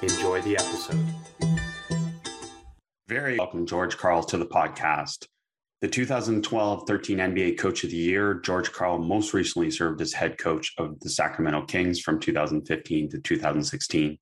Enjoy the episode. Very welcome, George Karl, to the podcast. The 2012 13 NBA Coach of the Year, George Karl most recently served as head coach of the Sacramento Kings from 2015 to 2016.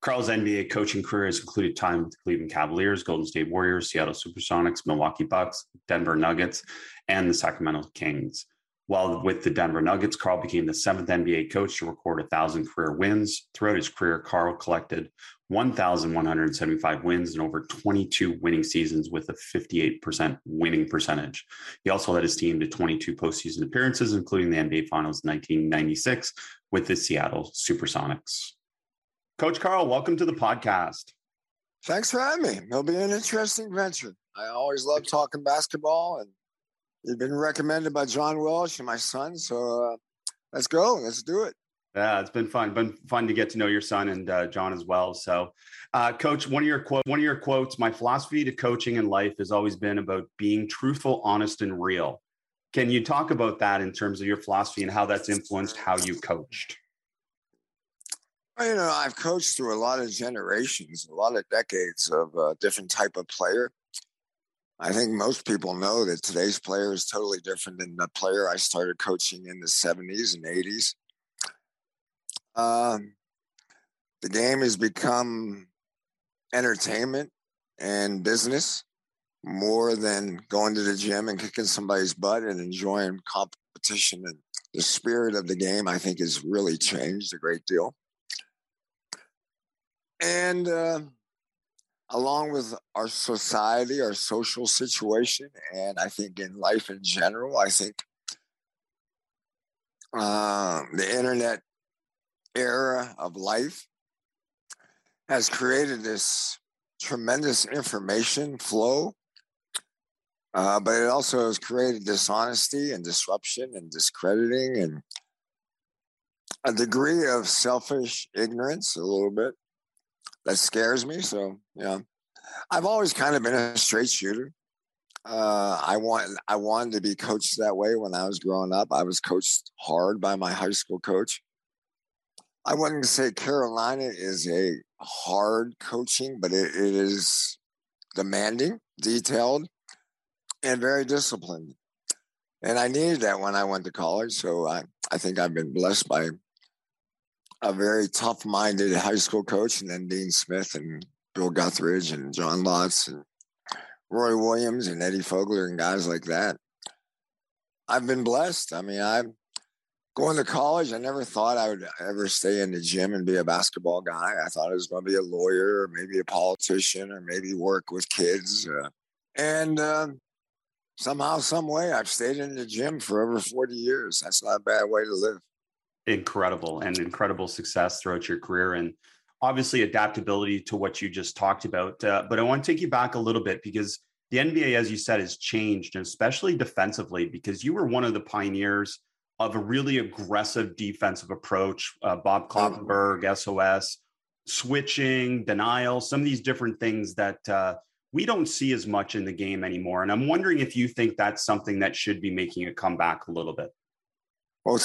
Karl's NBA coaching career has included time with the Cleveland Cavaliers, Golden State Warriors, Seattle Supersonics, Milwaukee Bucks, Denver Nuggets, and the Sacramento Kings. While with the Denver Nuggets, Karl became the seventh NBA coach to record 1,000 career wins. Throughout his career, Karl collected 1,175 wins and over 22 winning seasons with a 58% winning percentage. He also led his team to 22 postseason appearances, including the NBA Finals in 1996 with the Seattle Supersonics. Coach Karl, welcome to the podcast. Thanks for having me. It'll be an interesting venture. I always love talking basketball and You've been recommended by John Welsh and my son. So uh, let's go. Let's do it. Yeah, it's been fun. Been fun to get to know your son and uh, John as well. So, uh, Coach, one of your quote, one of your quotes. My philosophy to coaching and life has always been about being truthful, honest, and real. Can you talk about that in terms of your philosophy and how that's influenced how you coached? Well, you know, I've coached through a lot of generations, a lot of decades of a uh, different type of player. I think most people know that today's player is totally different than the player I started coaching in the 70s and 80s. Um, the game has become entertainment and business more than going to the gym and kicking somebody's butt and enjoying competition. And the spirit of the game, I think, has really changed a great deal. And, uh, along with our society, our social situation, and I think in life in general, I think uh, the internet era of life has created this tremendous information flow, uh, but it also has created dishonesty and disruption and discrediting and a degree of selfish ignorance, a little bit that scares me. So yeah, I've always kind of been a straight shooter. Uh, I want I wanted to be coached that way when I was growing up. I was coached hard by my high school coach. I wouldn't say Carolina is a hard coaching, but it, it is demanding, detailed, and very disciplined. And I needed that when I went to college. So I, I think I've been blessed by a very tough minded high school coach and then Dean Smith and Bill Guthridge and John Lotz and Roy Williams and Eddie Fogler and guys like that. I've been blessed. I mean, I'm going to college. I never thought I would ever stay in the gym and be a basketball guy. I thought I was going to be a lawyer or maybe a politician or maybe work with kids. Uh, and uh, somehow, some way, I've stayed in the gym for over 40 years. That's not a bad way to live incredible and incredible success throughout your career and obviously adaptability to what you just talked about. Uh, but i want to take you back a little bit because the nba as you said has changed and especially defensively because you were one of the pioneers of a really aggressive defensive approach uh, bob kloppenberg sos switching denial some of these different things that uh, we don't see as much in the game anymore. And i'm wondering if you think that's something that should be making a comeback a little bit. Well,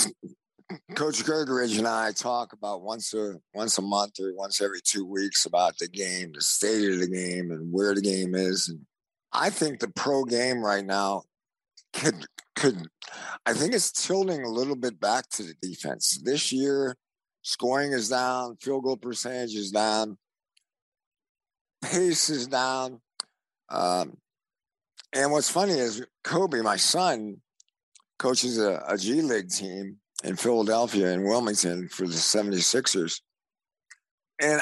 Coach Grgurich and I talk about once a once a month or once every two weeks about the game, the state of the game, and where the game is. And I think the pro game right now could could I think it's tilting a little bit back to the defense. This year, scoring is down, field goal percentage is down, pace is down. Um, and what's funny is Kobe, my son, coaches a, a G League team in Philadelphia and Wilmington for the 76ers. And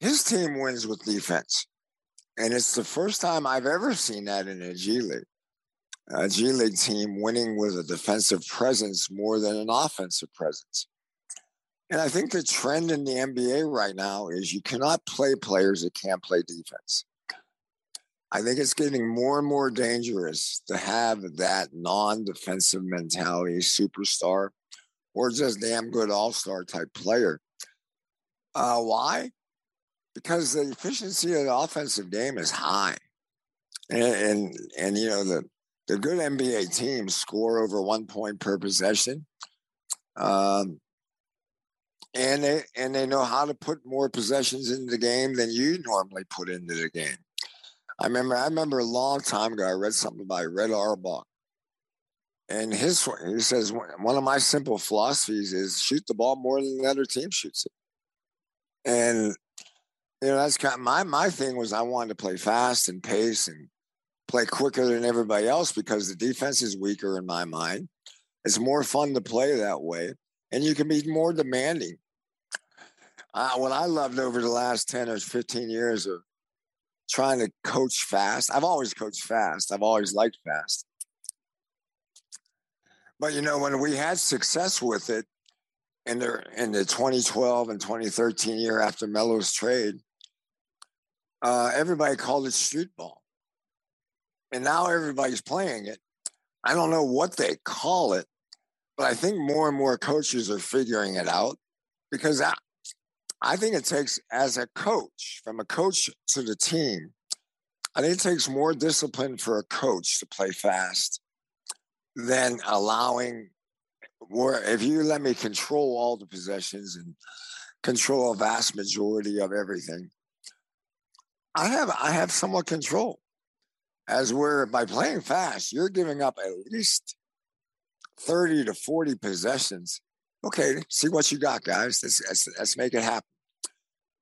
his team wins with defense. And it's the first time I've ever seen that in a G League. A G League team winning with a defensive presence more than an offensive presence. And I think the trend in the NBA right now is you cannot play players that can't play defense. I think it's getting more and more dangerous to have that non defensive mentality superstar or just damn good all star type player. Uh, why? Because the efficiency of the offensive game is high. And, and, and you know, the, the good NBA teams score over one point per possession. Um, and they and they know how to put more possessions into the game than you normally put into the game. I remember I remember a long time ago I read something by Red Auerbach. And his he says one of my simple philosophies is shoot the ball more than the other team shoots it. And you know, that's kind of my my thing was I wanted to play fast and pace and play quicker than everybody else because the defense is weaker in my mind. It's more fun to play that way, and you can be more demanding. Uh, what I loved over the last 10 or 15 years of trying to coach fast, I've always coached fast, I've always liked fast. But you know, when we had success with it in the in the 2012 and 2013 year after Melo's trade, uh, everybody called it street ball. And now everybody's playing it. I don't know what they call it, but I think more and more coaches are figuring it out because I, I think it takes, as a coach, from a coach to the team, I think it takes more discipline for a coach to play fast than allowing more. If you let me control all the possessions and control a vast majority of everything, I have I have somewhat control. As we're by playing fast, you're giving up at least 30 to 40 possessions. Okay, see what you got, guys. Let's, let's, let's make it happen.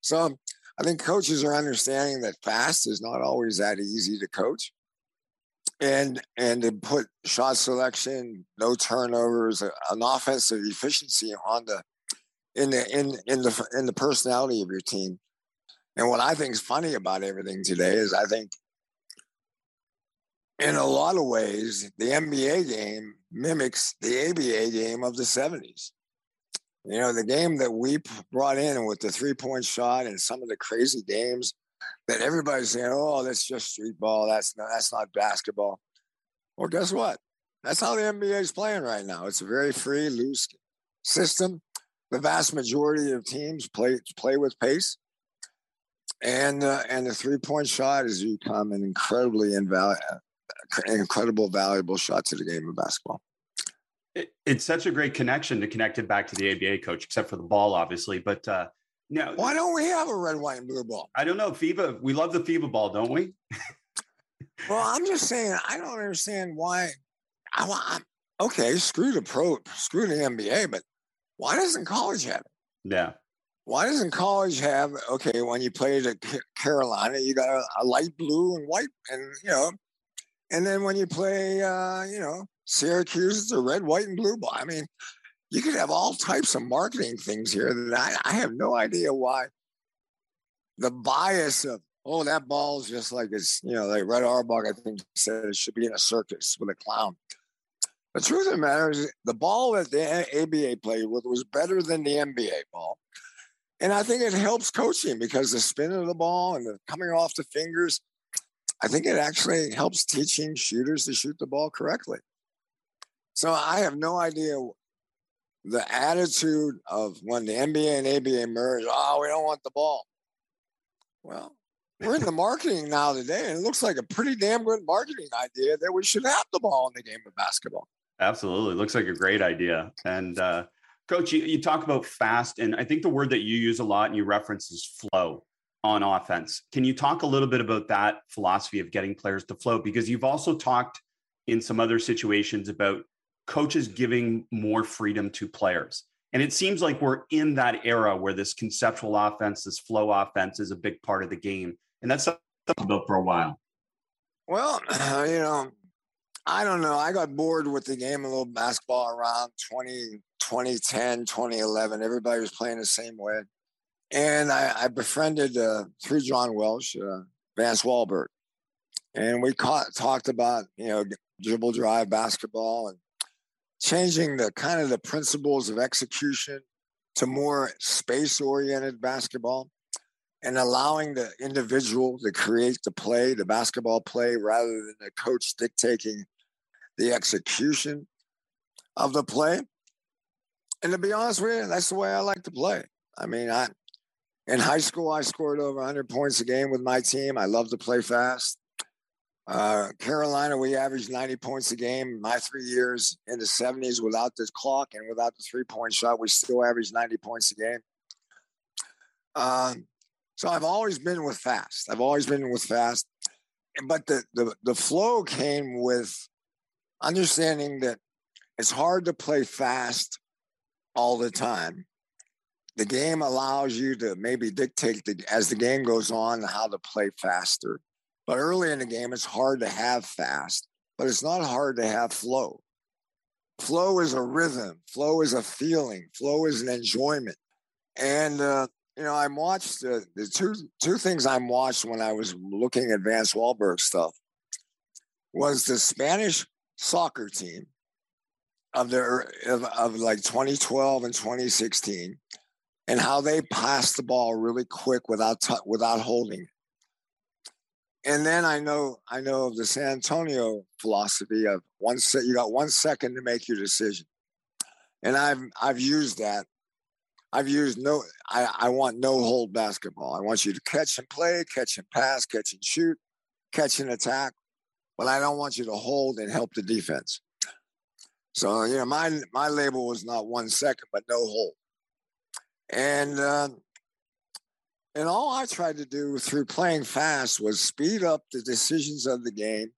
So um, I think coaches are understanding that fast is not always that easy to coach. And and to put shot selection, no turnovers, an offensive efficiency on the in the in in the in the personality of your team. And what I think is funny about everything today is I think in a lot of ways, the NBA game mimics the ABA game of the 70s. You know, the game that we brought in with the three point shot and some of the crazy games that everybody's saying, oh, that's just street ball. That's not, that's not basketball. Well, guess what? That's how the NBA is playing right now. It's a very free, loose system. The vast majority of teams play play with pace, and uh, and the three point shot has become an incredibly invaluable, incredible, valuable shot to the game of basketball it, it's such a great connection to connect it back to the ABA coach, except for the ball, obviously. But uh, no, why don't we have a red, white, and blue ball? I don't know. FIBA, we love the FIBA ball, don't we? well, I'm just saying, I don't understand why. I, I'm, okay, screw the pro, screw the NBA, but why doesn't college have it? Yeah. Why doesn't college have okay when you played at Carolina, you got a, a light blue and white, and you know, and then when you play, uh, you know, Syracuse is a red, white, and blue ball. I mean, you could have all types of marketing things here that I, I have no idea why the bias of oh that ball is just like it's you know like Red Auerbach I think said it should be in a circus with a clown. The truth of the matter is the ball that the ABA played with was better than the NBA ball. And I think it helps coaching because the spin of the ball and the coming off the fingers, I think it actually helps teaching shooters to shoot the ball correctly. So I have no idea the attitude of when the NBA and ABA merge. Oh, we don't want the ball. Well, we're in the marketing now today, and it looks like a pretty damn good marketing idea that we should have the ball in the game of basketball. Absolutely, looks like a great idea. And uh, coach, you, you talk about fast, and I think the word that you use a lot and you reference is flow on offense. Can you talk a little bit about that philosophy of getting players to flow? Because you've also talked in some other situations about coaches giving more freedom to players. And it seems like we're in that era where this conceptual offense, this flow offense is a big part of the game. And that's something about for a while. Well, you know, I don't know. I got bored with the game a little basketball around 20, 2010, 2011. Everybody was playing the same way. And I, I befriended, uh, through John Welsh, uh, Vance Walberg. And we caught, talked about, you know, dribble drive basketball and changing the kind of the principles of execution to more space oriented basketball and allowing the individual to create the play, the basketball play, rather than the coach dictating the execution of the play. And to be honest with you, that's the way I like to play. I mean, I in high school I scored over 100 points a game with my team. I love to play fast. Uh, Carolina, we averaged 90 points a game. My three years in the 70s without the clock and without the three point shot, we still averaged 90 points a game. Uh, so I've always been with fast. I've always been with fast. But the, the, the flow came with understanding that it's hard to play fast all the time. The game allows you to maybe dictate the, as the game goes on how to play faster. But early in the game, it's hard to have fast, but it's not hard to have flow. Flow is a rhythm, flow is a feeling, flow is an enjoyment. And uh, you know, I watched uh, the two two things I'm watched when I was looking at Vance Walberg stuff was the Spanish soccer team of their of, of like 2012 and 2016 and how they passed the ball really quick without t- without holding and then I know I know of the San Antonio philosophy of one set you got one second to make your decision. And I've I've used that I've used no, I, I want no hold basketball. I want you to catch and play, catch and pass, catch and shoot, catch and attack, but I don't want you to hold and help the defense. So, you know, my, my label was not one second, but no hold. And, uh, and all I tried to do through playing fast was speed up the decisions of the game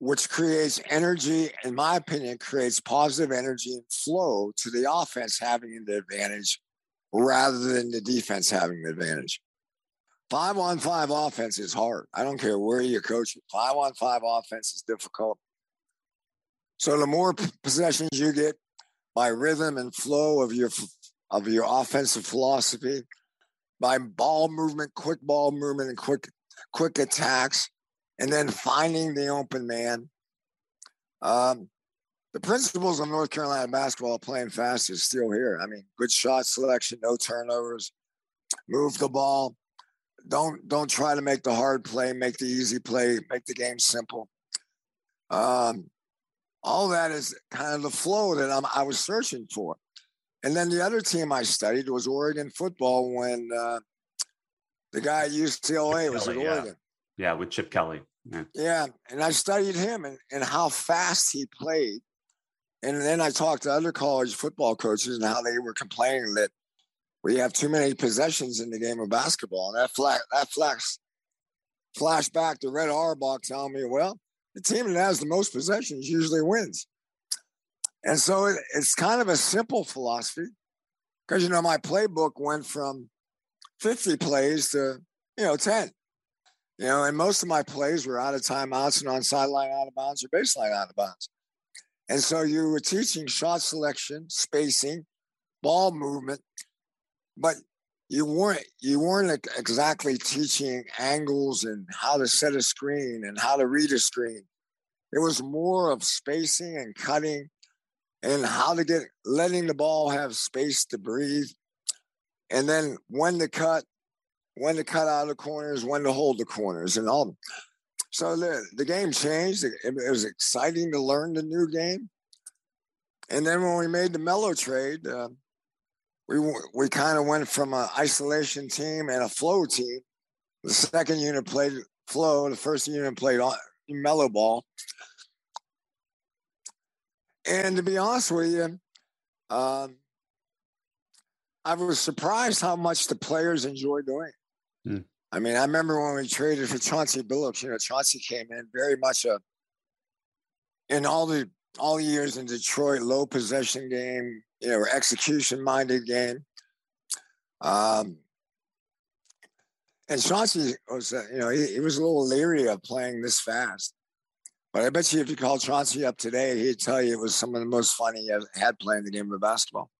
which creates energy, in my opinion, creates positive energy and flow to the offense having the advantage rather than the defense having the advantage. Five on five offense is hard. I don't care where you coach it. Five on five offense is difficult. So the more possessions you get by rhythm and flow of your of your offensive philosophy, by ball movement, quick ball movement, and quick quick attacks, and then finding the open man. Um, the principles of North Carolina basketball playing fast is still here. I mean, good shot selection, no turnovers, move the ball. Don't don't try to make the hard play, make the easy play, make the game simple. Um, all that is kind of the flow that I'm, I was searching for. And then the other team I studied was Oregon football when uh, the guy at UCLA was Kelly, at Oregon. Yeah. yeah, with Chip Kelly. Yeah. yeah. And I studied him and, and how fast he played. And then I talked to other college football coaches and how they were complaining that we have too many possessions in the game of basketball. And that flash, that flash, flashback to Red Auerbach telling me, well, the team that has the most possessions usually wins. And so it, it's kind of a simple philosophy because, you know, my playbook went from 50 plays to, you know, 10. You know, and most of my plays were out of timeouts and on sideline out of bounds or baseline out of bounds. And so you were teaching shot selection, spacing, ball movement, but you weren't you weren't exactly teaching angles and how to set a screen and how to read a screen. It was more of spacing and cutting and how to get letting the ball have space to breathe and then when to cut when to cut out of the corners, when to hold the corners, and all. So the the game changed. It, it was exciting to learn the new game. And then when we made the Melo trade, uh, we we kind of went from an isolation team and a flow team. The second unit played flow. The first unit played Melo ball. And to be honest with you, um, I was surprised how much the players enjoy doing. Mm. I mean, I remember when we traded for Chauncey Billups. You know, Chauncey came in very much a in all the all the years in Detroit, low possession game, you know, execution minded game. Um, and Chauncey was, uh, you know, he, he, was a little leery of playing this fast. But I bet you if you called Chauncey up today, he'd tell you it was some of the most fun he had playing the game of basketball.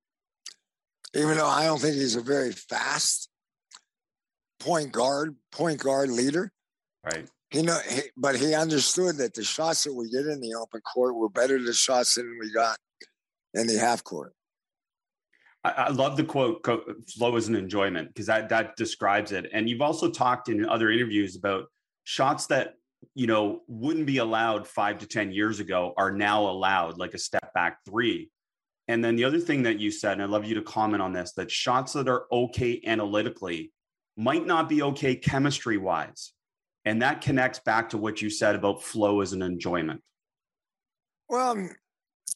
Even though I don't think he's a very fast point guard, point guard leader. Right. He know, he, but he understood that the shots that we get in the open court were better the shots than we got in the half court. I, I love the quote flow is an enjoyment because that that describes it and you've also talked in other interviews about shots that you know wouldn't be allowed 5 to 10 years ago are now allowed like a step back 3 and then the other thing that you said and I'd love you to comment on this that shots that are okay analytically might not be okay chemistry wise and that connects back to what you said about flow as an enjoyment well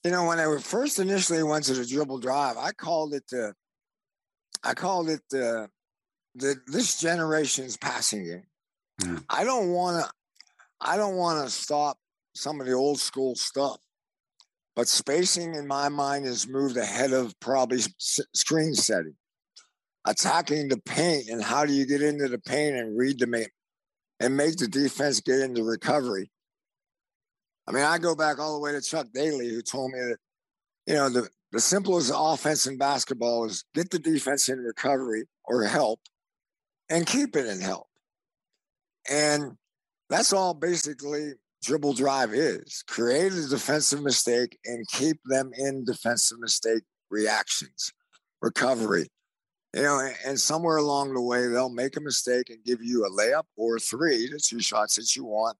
you know, when I first initially went to the dribble drive, I called it the, I called it the, the this generation's passing game. Mm. I don't want to, I don't want to stop some of the old school stuff, but spacing in my mind has moved ahead of probably screen setting, attacking the paint, and how do you get into the paint and read the main, and make the defense get into recovery I mean, I go back all the way to Chuck Daly, who told me that, you know, the, the simplest offense in basketball is get the defense in recovery or help and keep it in help. And that's all basically dribble drive is create a defensive mistake and keep them in defensive mistake reactions, recovery. You know, and somewhere along the way, they'll make a mistake and give you a layup or three, the two shots that you want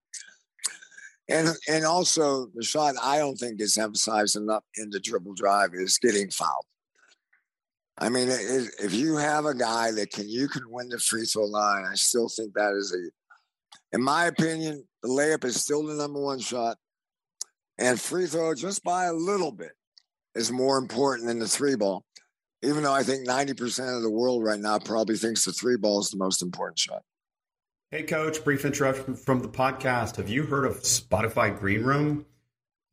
and and also the shot I don't think is emphasized enough in the dribble drive is getting fouled. I mean, if you have a guy that can you can win the free throw line, I still think that is a, in my opinion, the layup is still the number one shot, and free throw just by a little bit is more important than the three ball. Even though I think ninety percent of the world right now probably thinks the three ball is the most important shot. Hey, coach, brief interruption from the podcast. Have you heard of Spotify Green Room?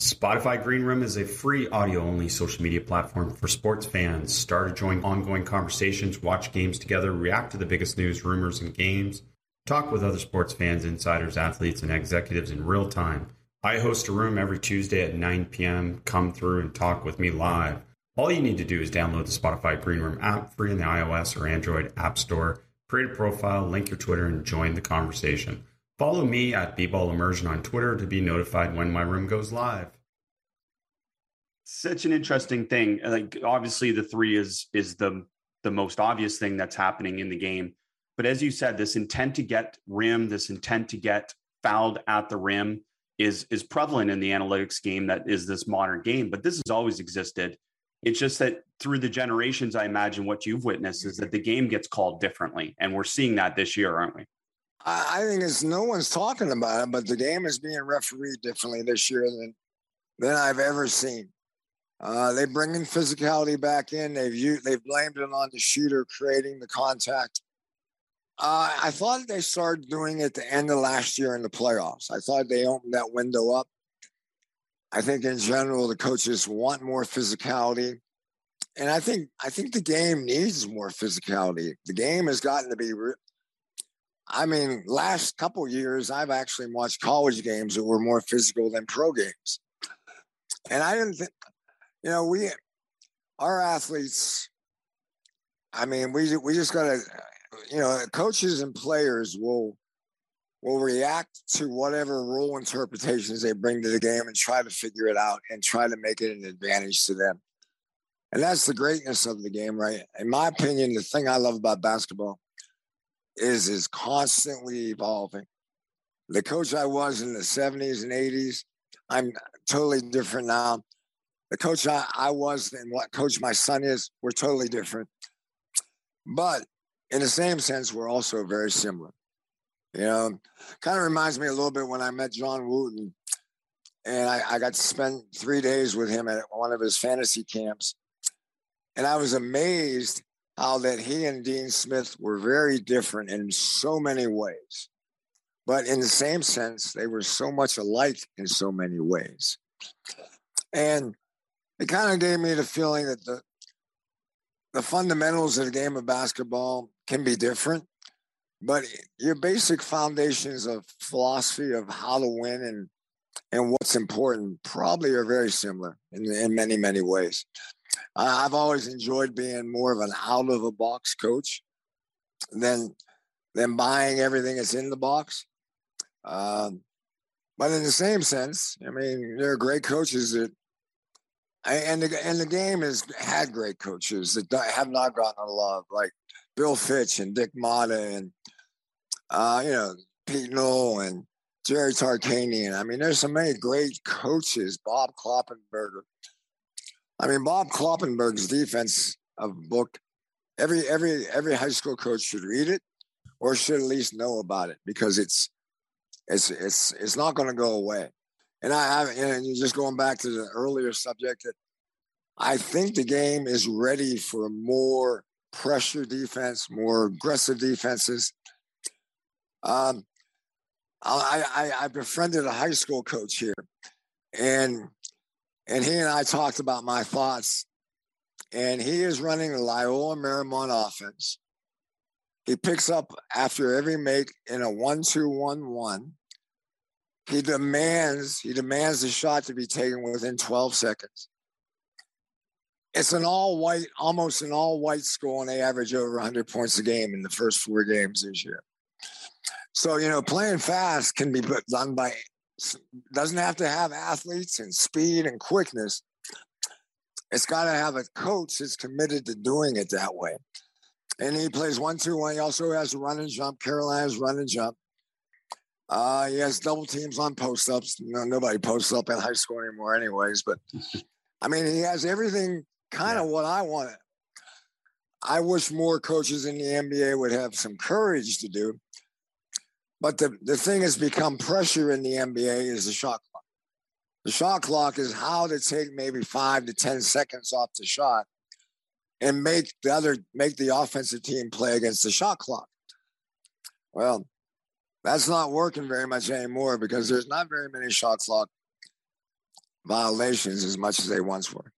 Spotify Green Room is a free audio only social media platform for sports fans. Start or join ongoing conversations, watch games together, react to the biggest news, rumors, and games, talk with other sports fans, insiders, athletes, and executives in real time. I host a room every Tuesday at 9 p.m. Come through and talk with me live. All you need to do is download the Spotify Green Room app free in the iOS or Android App Store create a profile, link your Twitter, and join the conversation. Follow me at bball immersion on Twitter to be notified when my room goes live. Such an interesting thing. Like obviously, the three is is the the most obvious thing that's happening in the game. But as you said, this intent to get rim, this intent to get fouled at the rim is is prevalent in the analytics game that is this modern game. But this has always existed. It's just that through the generations, I imagine what you've witnessed is that the game gets called differently. And we're seeing that this year, aren't we? I think it's no one's talking about it, but the game is being refereed differently this year than than I've ever seen. Uh, they bring in physicality back in. They've they've blamed it on the shooter creating the contact. Uh, I thought they started doing it at the end of last year in the playoffs. I thought they opened that window up. I think in general the coaches want more physicality, and I think I think the game needs more physicality. The game has gotten to be. Re- I mean, last couple years I've actually watched college games that were more physical than pro games, and I didn't you know, we our athletes. I mean, we we just got to, you know, coaches and players will will react to whatever rule interpretations they bring to the game and try to figure it out and try to make it an advantage to them. And that's the greatness of the game, right? In my opinion, the thing I love about basketball is is constantly evolving. The coach I was in the 70s and 80s, I'm totally different now. The coach I, I was and what coach my son is, we're totally different. But in the same sense, we're also very similar. You know, kind of reminds me a little bit when I met John Wooden, and I, I got to spend three days with him at one of his fantasy camps, and I was amazed how that he and Dean Smith were very different in so many ways, but in the same sense, they were so much alike in so many ways, and it kind of gave me the feeling that the the fundamentals of the game of basketball can be different but your basic foundations of philosophy of how to win and and what's important probably are very similar in, in many many ways. I've always enjoyed being more of an out of the box coach than than buying everything that's in the box. Um, but in the same sense i mean there are great coaches that and the and the game has had great coaches that have not gotten a lot of love, like Bill Fitch and Dick Motta and uh, you know Pete Newell and Jerry Tarkanian. I mean, there's so many great coaches. Bob Kloppenberger. I mean, Bob Kloppenberg's defense of book. Every every every high school coach should read it, or should at least know about it because it's it's it's it's not going to go away. And I have, and just going back to the earlier subject, that I think the game is ready for more pressure defense, more aggressive defenses. Um, I, I, I befriended a high school coach here, and and he and I talked about my thoughts. And he is running the Loyola Marymount offense. He picks up after every make in a one-two-one-one. He demands he demands the shot to be taken within 12 seconds. It's an all white, almost an all white school, and they average over 100 points a game in the first four games this year. So, you know, playing fast can be done by, doesn't have to have athletes and speed and quickness. It's got to have a coach that's committed to doing it that way. And he plays one, two, one. He also has a run and jump. Carolina's run and jump. Uh, he has double teams on post ups. No, nobody posts up in high school anymore, anyways. But I mean, he has everything kind of yeah. what I want. I wish more coaches in the NBA would have some courage to do. But the, the thing has become pressure in the NBA is the shot clock. The shot clock is how to take maybe five to 10 seconds off the shot and make the other make the offensive team play against the shot clock. Well, that's not working very much anymore because there's not very many shot clock violations as much as they once were.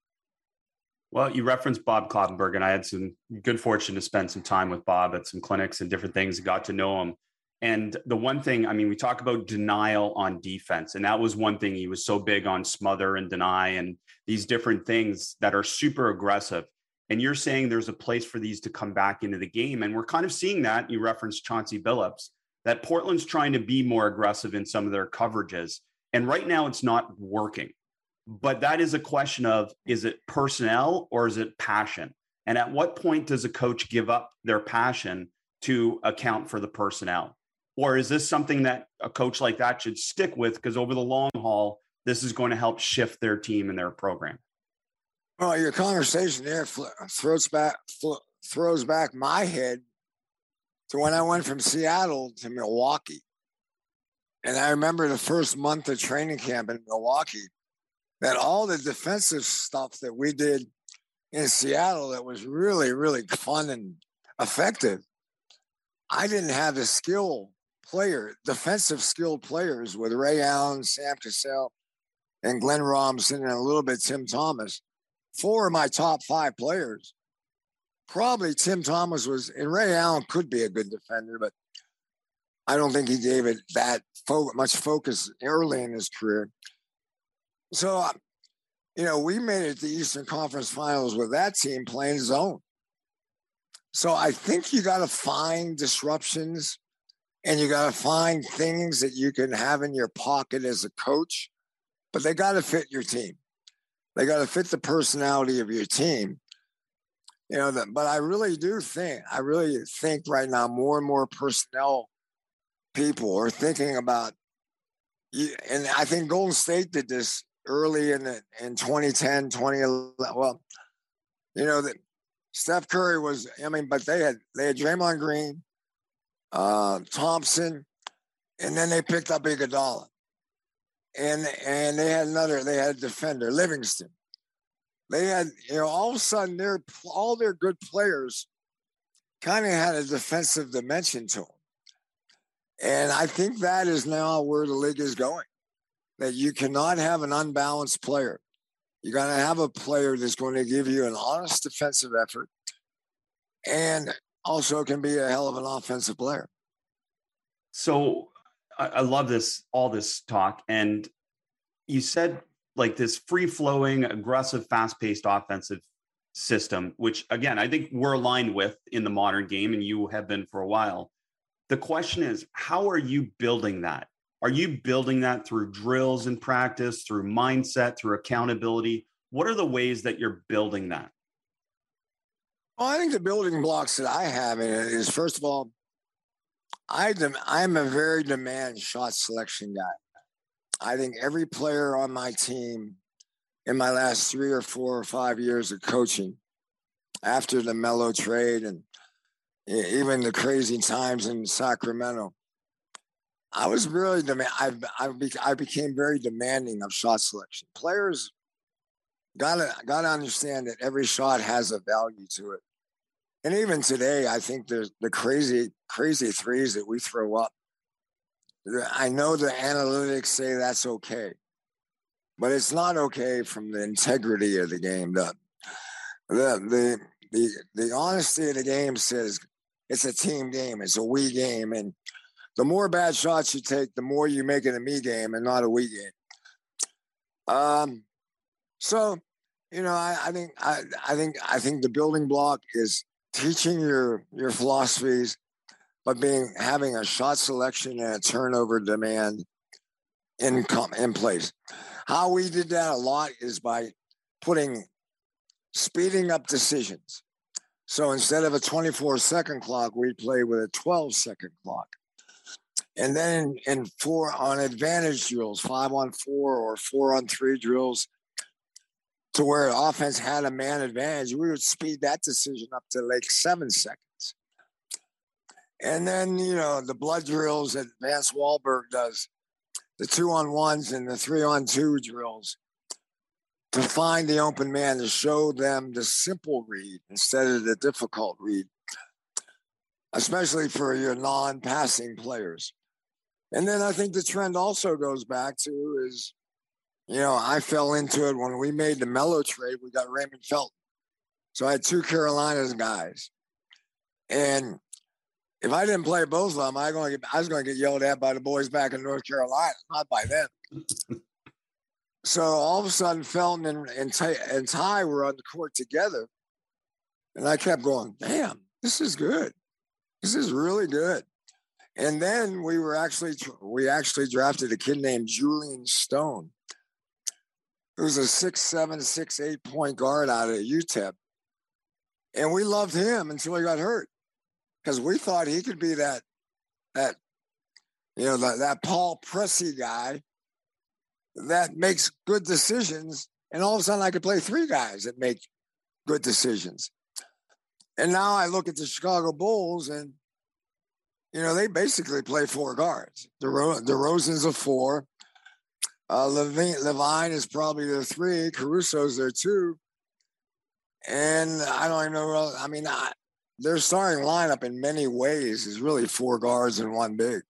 Well, you referenced Bob Kloppenberg, and I had some good fortune to spend some time with Bob at some clinics and different things. Got to know him and the one thing, I mean, we talk about denial on defense, and that was one thing he was so big on smother and deny and these different things that are super aggressive. And you're saying there's a place for these to come back into the game. And we're kind of seeing that. You referenced Chauncey Billups, that Portland's trying to be more aggressive in some of their coverages. And right now it's not working. But that is a question of is it personnel or is it passion? And at what point does a coach give up their passion to account for the personnel? Or is this something that a coach like that should stick with because over the long haul, this is going to help shift their team and their program? Well, your conversation there throws back throws back my head to when I went from Seattle to Milwaukee. And I remember the first month of training camp in Milwaukee, that all the defensive stuff that we did in Seattle that was really, really fun and effective. I didn't have the skill player, defensive skilled players with Ray Allen, Sam Cassell, and Glenn Robinson, and a little bit Tim Thomas. Four of my top five players. Probably Tim Thomas was, and Ray Allen could be a good defender, but I don't think he gave it that fo- much focus early in his career. So, uh, you know, we made it to the Eastern Conference Finals with that team playing zone. So I think you got to find disruptions and you got to find things that you can have in your pocket as a coach, but they got to fit your team. They got to fit the personality of your team. You know, that, but I really do think, I really think right now more and more personnel people are thinking about, and I think Golden State did this early in the, in 2010, 2011. Well, you know, that Steph Curry was, I mean, but they had, they had Draymond Green, uh, Thompson, and then they picked up Iguodala, and and they had another. They had a defender Livingston. They had you know all of a sudden their all their good players kind of had a defensive dimension to them, and I think that is now where the league is going. That you cannot have an unbalanced player. You got to have a player that's going to give you an honest defensive effort and also can be a hell of an offensive player. So I, I love this, all this talk. And you said like this free flowing, aggressive, fast paced offensive system, which again, I think we're aligned with in the modern game, and you have been for a while. The question is, how are you building that? Are you building that through drills and practice, through mindset, through accountability? What are the ways that you're building that? Well, I think the building blocks that I have in it is first of all, I dem- I'm a very demand shot selection guy. I think every player on my team in my last three or four or five years of coaching, after the Melo trade and even the crazy times in Sacramento, I was really demand. I I, be- I became very demanding of shot selection. Players gotta gotta understand that every shot has a value to it. And even today, I think there's the crazy crazy threes that we throw up. I know the analytics say that's okay, but it's not okay from the integrity of the game. The the the the, the honesty of the game says it's a team game. It's a we game, and the more bad shots you take, the more you make it a me game and not a we game. Um, so you know, I, I think I, I think I think the building block is teaching your your philosophies, but being having a shot selection and a turnover demand in in place. How we did that a lot is by putting speeding up decisions. So instead of a 24 second clock, we play with a 12 second clock. And then in four on advantage drills, five on four or four on three drills, to where offense had a man advantage, we would speed that decision up to like seven seconds. And then, you know, the blood drills that Vance Walberg does, the two on ones and the three on two drills to find the open man to show them the simple read instead of the difficult read, especially for your non passing players. And then I think the trend also goes back to is, you know, I fell into it when we made the Melo trade. We got Raymond Felton, so I had two Carolinas guys, and if I didn't play both of them, I, going I was going to get yelled at by the boys back in North Carolina, not by them. so all of a sudden, Felton and, and, Ty, and Ty were on the court together, and I kept going, "Damn, this is good. This is really good." And then we were actually we actually drafted a kid named Julyan Stone, who's a six seven, six eight point guard out of UTEP. And we loved him until he got hurt. Because we thought he could be that that you know, that, that Paul Pressey guy that makes good decisions. And all of a sudden I could play three guys that make good decisions. And now I look at the Chicago Bulls and you know, they basically play four guards. The DeRozan's a four. Uh, LaVine, LaVine is probably their three. Caruso's their two. And I don't even know. I mean, I, their starting lineup in many ways is really four guards and one big.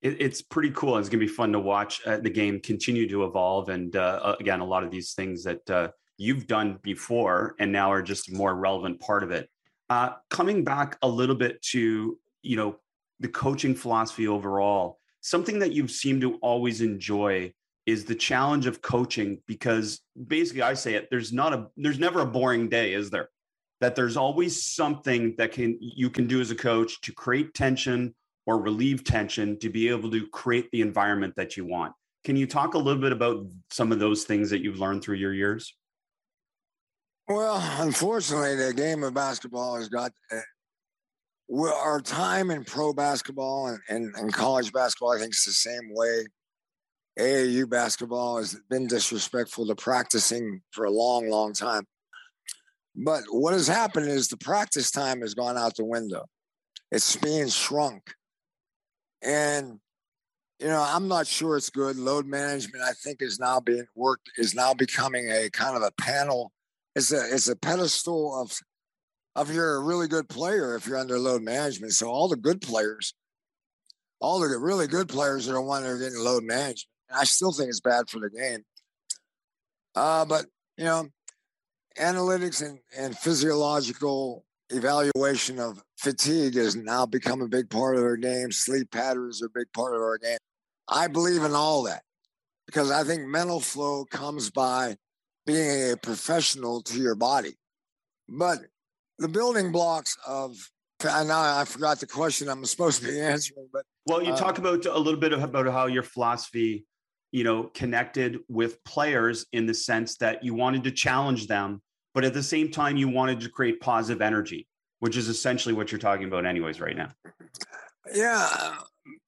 It, it's pretty cool. It's going to be fun to watch uh, the game continue to evolve. And uh, uh, again, a lot of these things that uh, you've done before and now are just a more relevant part of it. Uh, coming back a little bit to, you know, the coaching philosophy overall, something that you seem to always enjoy is the challenge of coaching because basically I say it there's not a there's never a boring day is there that there's always something that can you can do as a coach to create tension or relieve tension to be able to create the environment that you want. Can you talk a little bit about some of those things that you've learned through your years? Well, unfortunately, the game of basketball has got our time in pro basketball and, and, and, college basketball, I think it's the same way. AAU basketball has been disrespectful to practicing for a long, long time. But what has happened is the practice time has gone out the window. It's being shrunk. And, you know, I'm not sure it's good. Load management, I think, is now being worked, is now becoming a kind of a panel. It's a it's a pedestal of if you're a really good player if you're under load management. So all the good players, all the really good players are the ones that are getting load management. I still think it's bad for the game. Uh, but you know, analytics and, and physiological evaluation of fatigue has now become a big part of our game. Sleep patterns are a big part of our game. I believe in all that because I think mental flow comes by being a professional to your body. But the building blocks of I I forgot the question I'm supposed to be answering, but well, you uh, talk about a little bit about how your philosophy, you know, connected with players in the sense that you wanted to challenge them, but at the same time, you wanted to create positive energy, which is essentially what you're talking about, anyways, right now. Yeah,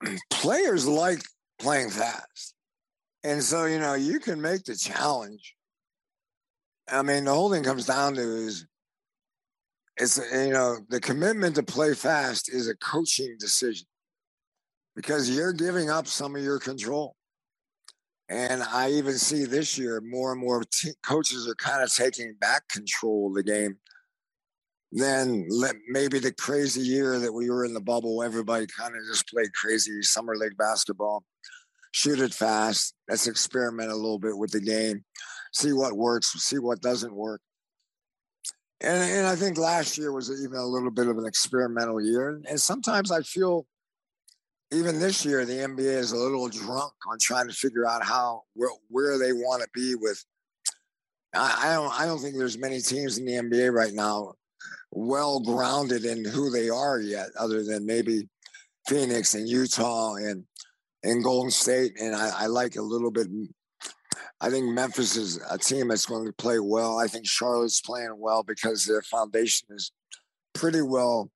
players like playing fast. And so, you know, you can make the challenge. I mean, the whole thing comes down to is it's, you know, the commitment to play fast is a coaching decision because you're giving up some of your control. And I even see this year more and more coaches are kind of taking back control of the game then maybe the crazy year that we were in the bubble, everybody kind of just played crazy summer league basketball, shoot it fast. Let's experiment a little bit with the game, see what works, see what doesn't work. And, and I think last year was even a little bit of an experimental year. And sometimes I feel even this year, the NBA is a little drunk on trying to figure out how where, where they want to be with. I, I don't. I don't think there's many teams in the NBA right now well grounded in who they are yet, other than maybe Phoenix and Utah and and Golden State. And I, I like a little bit. I think Memphis is a team that's going to play well. I think Charlotte's playing well because their foundation is pretty well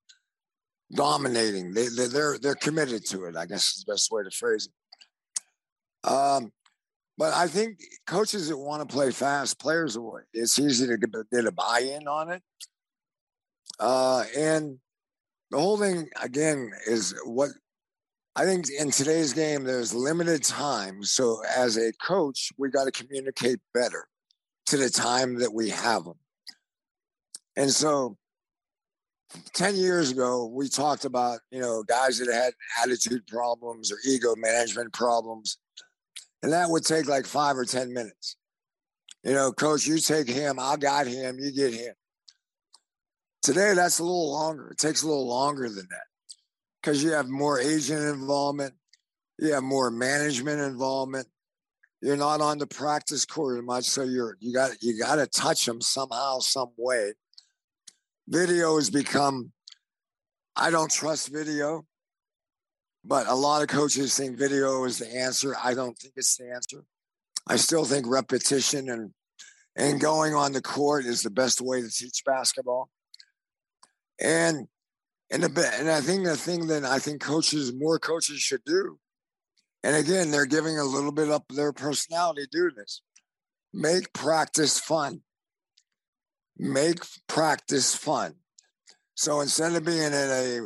dominating. They, they they're they're committed to it. I guess is the best way to phrase it. Um, but I think coaches that want to play fast, players, it's easy to get a buy-in on it. Uh, and the whole thing again is what I think in today's game, there's limited time. So as a coach, we got to communicate better to the time that we have them. And so 10 years ago, we talked about, you know, guys that had attitude problems or ego management problems. And that would take like five or 10 minutes. You know, coach, you take him, I got him, you get him. Today, that's a little longer. It takes a little longer than that because you have more agent involvement, you have more management involvement. You're not on the practice court as much, so you're you got you got to touch them somehow, some way. Video has become. I don't trust video, but a lot of coaches think video is the answer. I don't think it's the answer. I still think repetition and and going on the court is the best way to teach basketball. And and the, and I think the thing that I think coaches, more coaches should do, and again, they're giving a little bit up their personality do this. Make practice fun. Make practice fun. So instead of being in a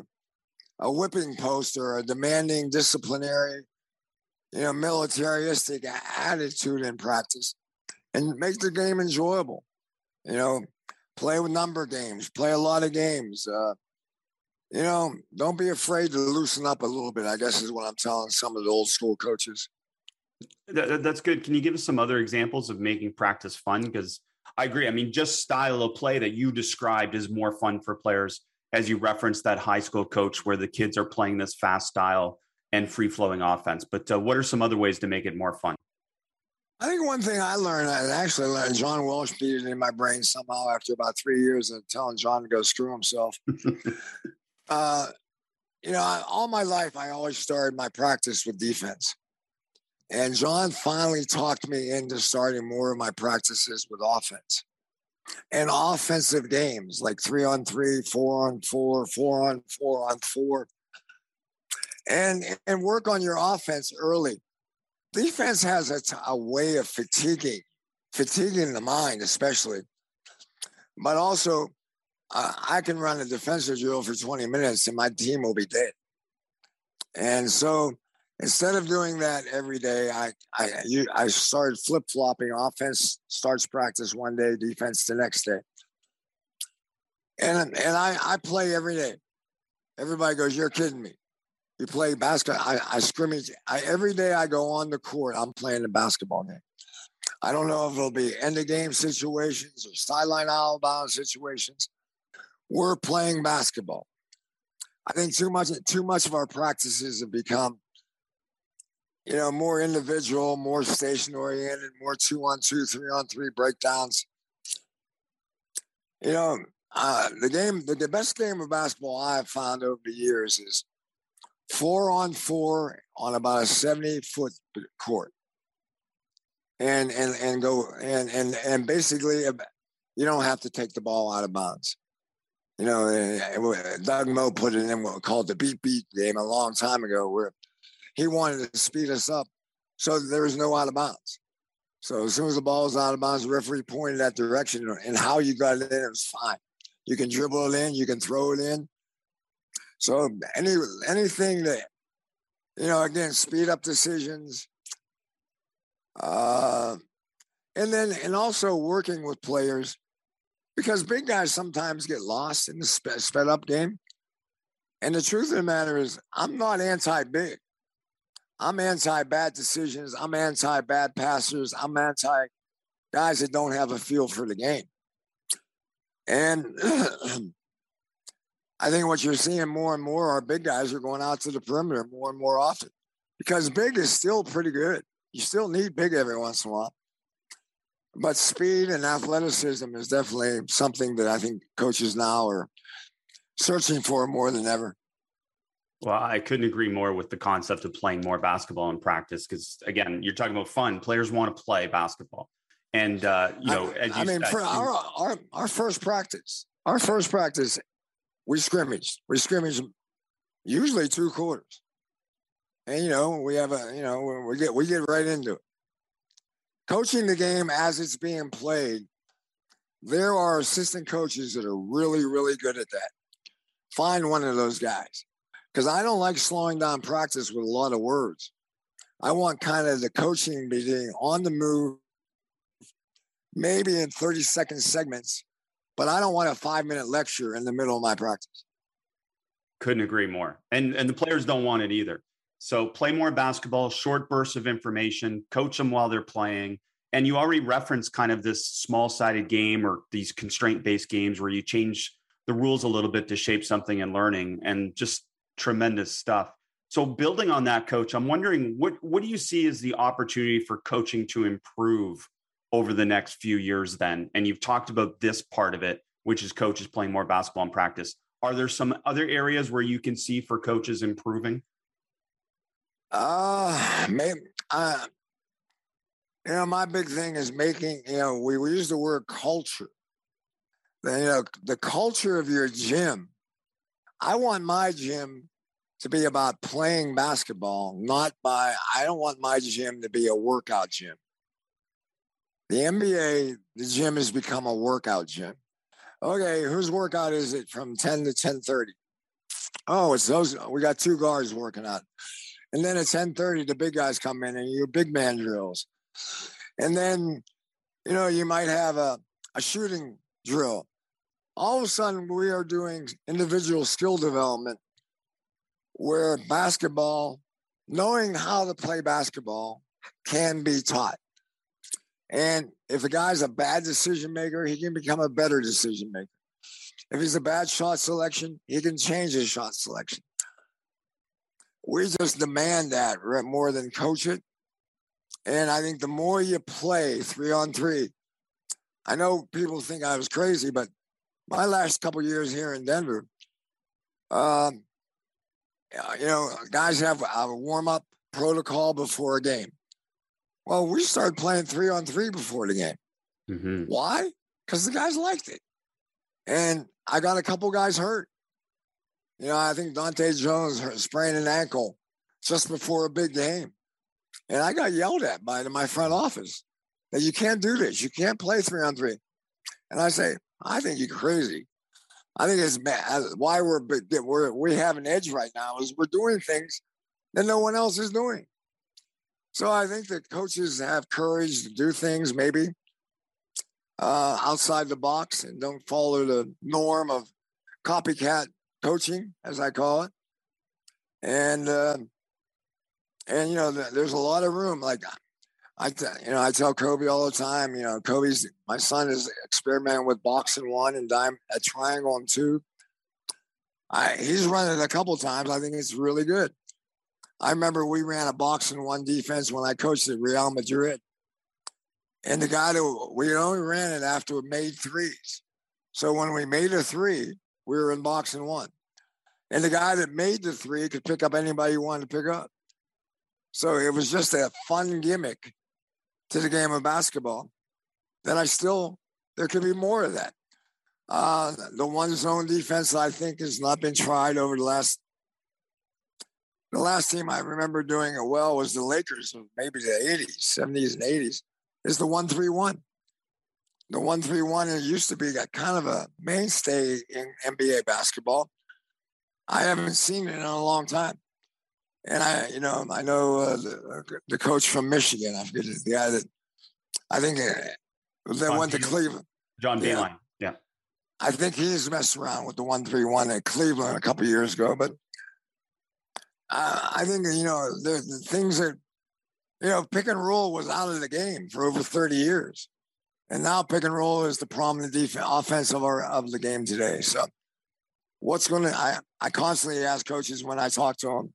a whipping post or a demanding disciplinary, you know, militaristic attitude in practice, and make the game enjoyable. You know, play with number games, play a lot of games. Uh, you know, don't be afraid to loosen up a little bit. I guess is what I'm telling some of the old school coaches. That, that's good. Can you give us some other examples of making practice fun? Because I agree. I mean, just style of play that you described is more fun for players, as you referenced that high school coach where the kids are playing this fast style and free flowing offense. But uh, what are some other ways to make it more fun? I think one thing I learned, I actually learned, John Walsh beat it in my brain somehow after about three years of telling John to go screw himself. uh, you know, I, all my life, I always started my practice with defense. And John finally talked me into starting more of my practices with offense and offensive games like three on three, four on four, four on four on four. And, and work on your offense early defense has a, t- a way of fatiguing, fatiguing the mind, especially. But also, uh, I can run a defensive drill for 20 minutes and my team will be dead. And so instead of doing that every day, I I, I started flip flopping. Offense starts practice one day, defense the next day. And and I, I play every day. Everybody goes, You're kidding me you play basketball. I, I scrimmage I, every day. I go on the court. I'm playing a basketball game. I don't know if it'll be end of game situations or sideline outbound situations. We're playing basketball. I think too much too much of our practices have become, you know, more individual, more station oriented, more two on two, three on three breakdowns. You know, uh, the game, the, the best game of basketball I've found over the years is four on four on about a 70 foot court. and and and go and and and basically you don't have to take the ball out of bounds. You know, eh, Doug Moe put it in what called the beat beat game a long time ago, where he wanted to speed us up so there was no out of bounds. So as soon as the ball was out of bounds, the referee pointed that direction, and how you got it in, it was fine. You can dribble it in, you can throw it in. So any anything that you know, again, speed up decisions, uh, and then and also working with players because big guys sometimes get lost in the sped, up game. And the truth of the matter is, I'm not anti big. I'm anti bad decisions. I'm anti bad passers. I'm anti guys that don't have a feel for the game. And I think what you're seeing more and more are big guys are going out to the perimeter more and more often because big is still pretty good. You still need big every once in a while. But speed and athleticism is definitely something that I think coaches now are searching for more than ever. Well, I couldn't agree more with the concept of playing more basketball in practice because, again, you're talking about fun. Players want to play basketball, and uh, you know, I, I mean, for our, our our first practice, our first practice, we scrimmaged. We scrimmaged usually two quarters and you know we have a you know we get we get right into it. Coaching the game as it's being played, there are assistant coaches that are really really good at that. Find one of those guys because I don't like slowing down practice with a lot of words. I want kind of the coaching being on the move, maybe in 30 second segments, but I don't want a five minute lecture in the middle of my practice. Couldn't agree more. And and the players don't want it either. So play more basketball, short bursts of information, coach them while they're playing. And you already referenced kind of this small sided game or these constraint based games where you change the rules a little bit to shape something in learning and just tremendous stuff. So building on that, coach, I'm wondering what what do you see as the opportunity for coaching to improve over the next few years then? And you've talked about this part of it, which is coaches playing more basketball in practice. Are there some other areas where you can see for coaches improving? Uh, maybe, uh, you know, my big thing is making, you know, we, we use the word culture. You know, the culture of your gym. I want my gym to be about playing basketball, not by, I don't want my gym to be a workout gym. The NBA, the gym has become a workout gym. Okay, whose workout is it from 10 to 10:30? Oh, it's those we got two guards working out. And then at 10:30, the big guys come in and you big man drills. And then, you know, you might have a, a shooting drill. All of a sudden, we are doing individual skill development where basketball, knowing how to play basketball, can be taught. And if a guy's a bad decision maker, he can become a better decision maker. If he's a bad shot selection, he can change his shot selection we just demand that more than coach it. And I think the more you play three on three, I know people think I was crazy, but my last couple years here in Denver, um, you know, guys have a warm up protocol before a game. Well, we started playing three on three before the game. Mm-hmm. Why? Because the guys liked it. And I got a couple guys hurt. You know, I think Dahntay Jones sprained an ankle just before a big game. And I got yelled at by my front office that you can't do this. You can't play three on three. And I say, I think you're crazy. I think it's mad. why we're, we're we have an edge right now is we're doing things that no one else is doing. So I think that coaches have courage to do things maybe uh, outside the box and don't follow the norm of copycat coaching, as I call it. And uh, and you know, there's a lot of room. Like I, you know, I tell Kobe all the time. You know, Kobe's my son is experimenting with box-and-one and dime a triangle and two. I he's run it a couple times. I think it's really good. I remember we ran a box-and-one defense when I coached at Real Madrid. And the guy that we only ran it after we made threes. So when we made a three, we were in box-and-one. And the guy that made the three could pick up anybody you wanted to pick up. So it was just a fun gimmick to the game of basketball, then I still there could be more of that. Uh, the one zone defense I think has not been tried over the last. The last team I remember doing it well was the Lakers of maybe the 80s, 70s, and 80s. Is the one three one. The one three one it used to be kind of a mainstay in NBA basketball. I haven't seen it in a long time. And I, you know, I know uh, the, the, coach from Michigan. I forget the guy that I think uh, that went to Cleveland. John Beilein. Yeah. yeah. I think he's messed around with the one three one at Cleveland a couple years ago, but uh, I think you know the, the things that you know pick and roll was out of the game for over thirty years, and now pick and roll is the prominent defense offense of our of the game today. So, what's going to I I constantly ask coaches when I talk to them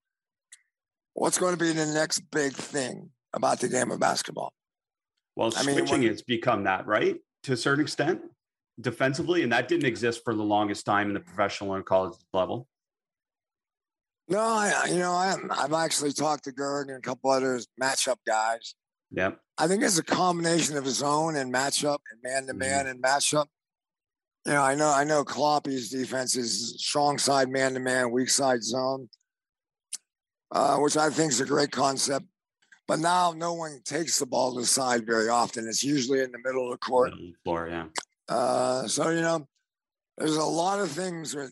what's going to be the next big thing about the game of basketball? Well, I switching mean, when, it's become that, right? To a certain extent, defensively, and that didn't exist for the longest time in the professional and college level. No, I, you know, I, I've actually talked to Gerg and a couple others matchup guys. Yep. I think it's a combination of his own and matchup and man to man and matchup. You know, I know, I know Kloppy's defense is strong side man to man, weak side zone uh, which I think is a great concept. But now no one takes the ball to the side very often. It's usually in the middle of the court. Floor, yeah. Uh, so, you know, there's a lot of things that,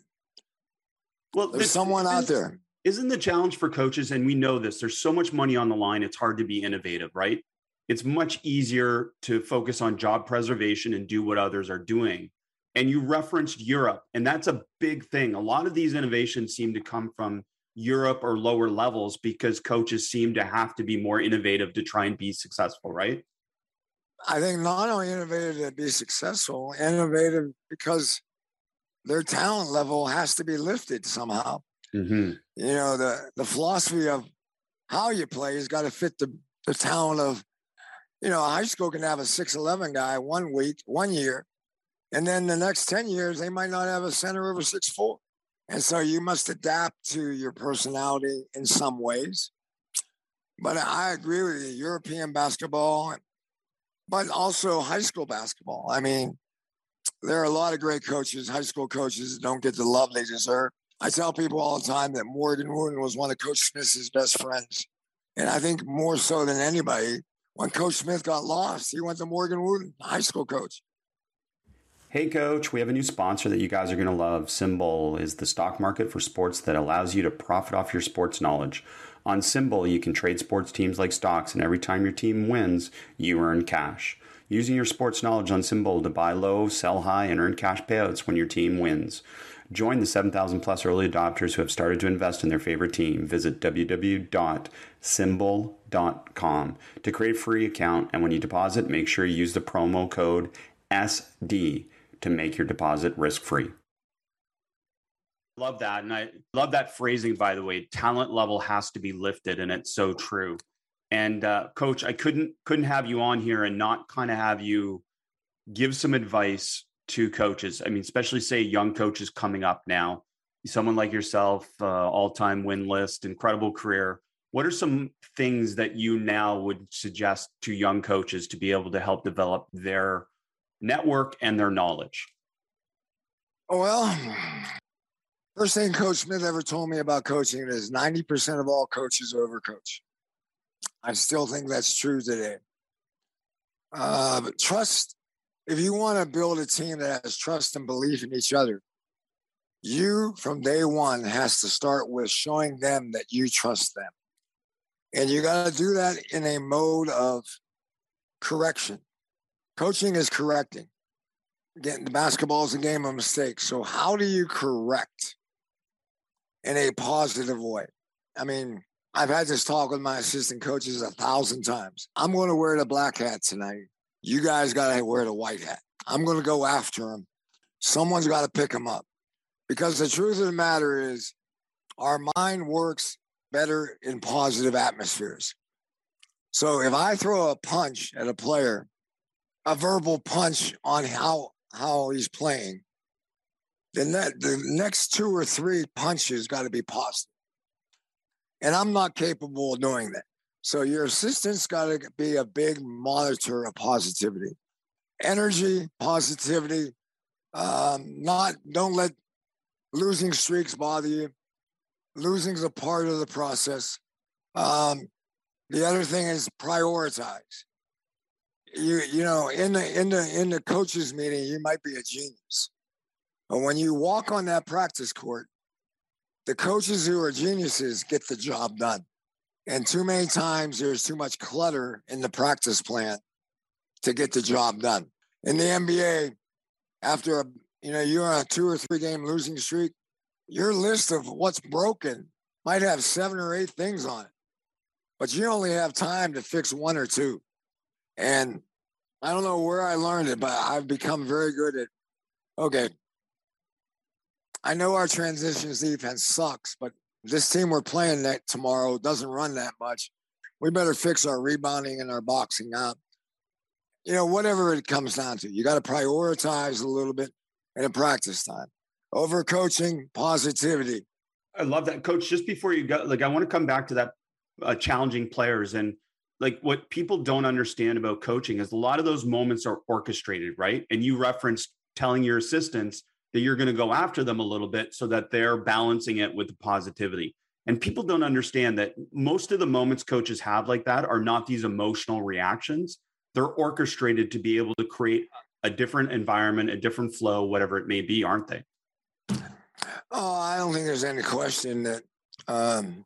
well, there's someone out there. Isn't the challenge for coaches, and we know this, there's so much money on the line, it's hard to be innovative, right? It's much easier to focus on job preservation and do what others are doing. And you referenced Europe, and that's a big thing. A lot of these innovations seem to come from Europe or lower levels because coaches seem to have to be more innovative to try and be successful, right? I think not only innovative to be successful, innovative because their talent level has to be lifted somehow. Mm-hmm. You know, the the philosophy of how you play has got to fit the, the talent of, you know, high school can have a 6'11 guy one week, one year, and then the next 10 years, they might not have a center over 6'4. And so you must adapt to your personality in some ways. But I agree with you, European basketball, but also high school basketball. I mean, there are a lot of great coaches, high school coaches that don't get the love they deserve. I tell people all the time that Morgan Wootten was one of Coach Smith's best friends. And I think more so than anybody, when Coach Smith got lost, he went to Morgan Wootten, high school coach. Hey, coach, we have a new sponsor that you guys are going to love. SimBull is the stock market for sports that allows you to profit off your sports knowledge. On SimBull, you can trade sports teams like stocks, and every time your team wins, you earn cash. Using your sports knowledge on SimBull to buy low, sell high, and earn cash payouts when your team wins. Join the 7,000 plus early adopters who have started to invest in their favorite team. Visit www.simbull.com to create a free account, and when you deposit, make sure you use the promo code SD to make your deposit risk free. Love that. And I love that phrasing, by the way. Talent level has to be lifted, and it's so true. And uh, coach, I couldn't couldn't have you on here and not kind of have you give some advice to coaches. I mean, especially say young coaches coming up now, someone like yourself, uh, all time win list, incredible career. What are some things that you now would suggest to young coaches to be able to help develop their network and their knowledge? Well, first thing Coach Smith ever told me about coaching is 90% of all coaches overcoach. I still think that's true today. Uh, but trust, if you want to build a team that has trust and belief in each other, you from day one has to start with showing them that you trust them. And you got to do that in a mode of correction. Coaching is correcting. Again, the basketball is a game of mistakes. So how do you correct in a positive way? I mean, I've had this talk with my assistant coaches a thousand times. I'm going to wear the black hat tonight. You guys got to wear the white hat. I'm going to go after him. Someone's got to pick him up. Because the truth of the matter is, our mind works better in positive atmospheres. So if I throw a punch at a player a verbal punch on how how he's playing, then that the next two or three punches got to be positive. And I'm not capable of doing that. So your assistant's got to be a big monitor of positivity, energy, positivity. Um, not don't let losing streaks bother you. Losing's a part of the process. Um, the other thing is prioritize. You you know in the in the in the coaches meeting you might be a genius, but when you walk on that practice court, the coaches who are geniuses get the job done. And too many times there's too much clutter in the practice plan to get the job done. In the NBA, after a you know you're on a two or three game losing streak, your list of what's broken might have seven or eight things on it, but you only have time to fix one or two. And I don't know where I learned it, but I've become very good at okay. I know our transitions defense sucks, but this team we're playing that tomorrow doesn't run that much. We better fix our rebounding and our boxing up. You know, whatever it comes down to, you got to prioritize a little bit in a practice time. Over coaching, positivity. I love that, coach. Just before you go, like I want to come back to that uh, challenging players and like what people don't understand about coaching is a lot of those moments are orchestrated, right? And you referenced telling your assistants that you're going to go after them a little bit so that they're balancing it with the positivity. And people don't understand that most of the moments coaches have like that are not these emotional reactions. They're orchestrated to be able to create a different environment, a different flow, whatever it may be, aren't they? Oh, I don't think there's any question that, um,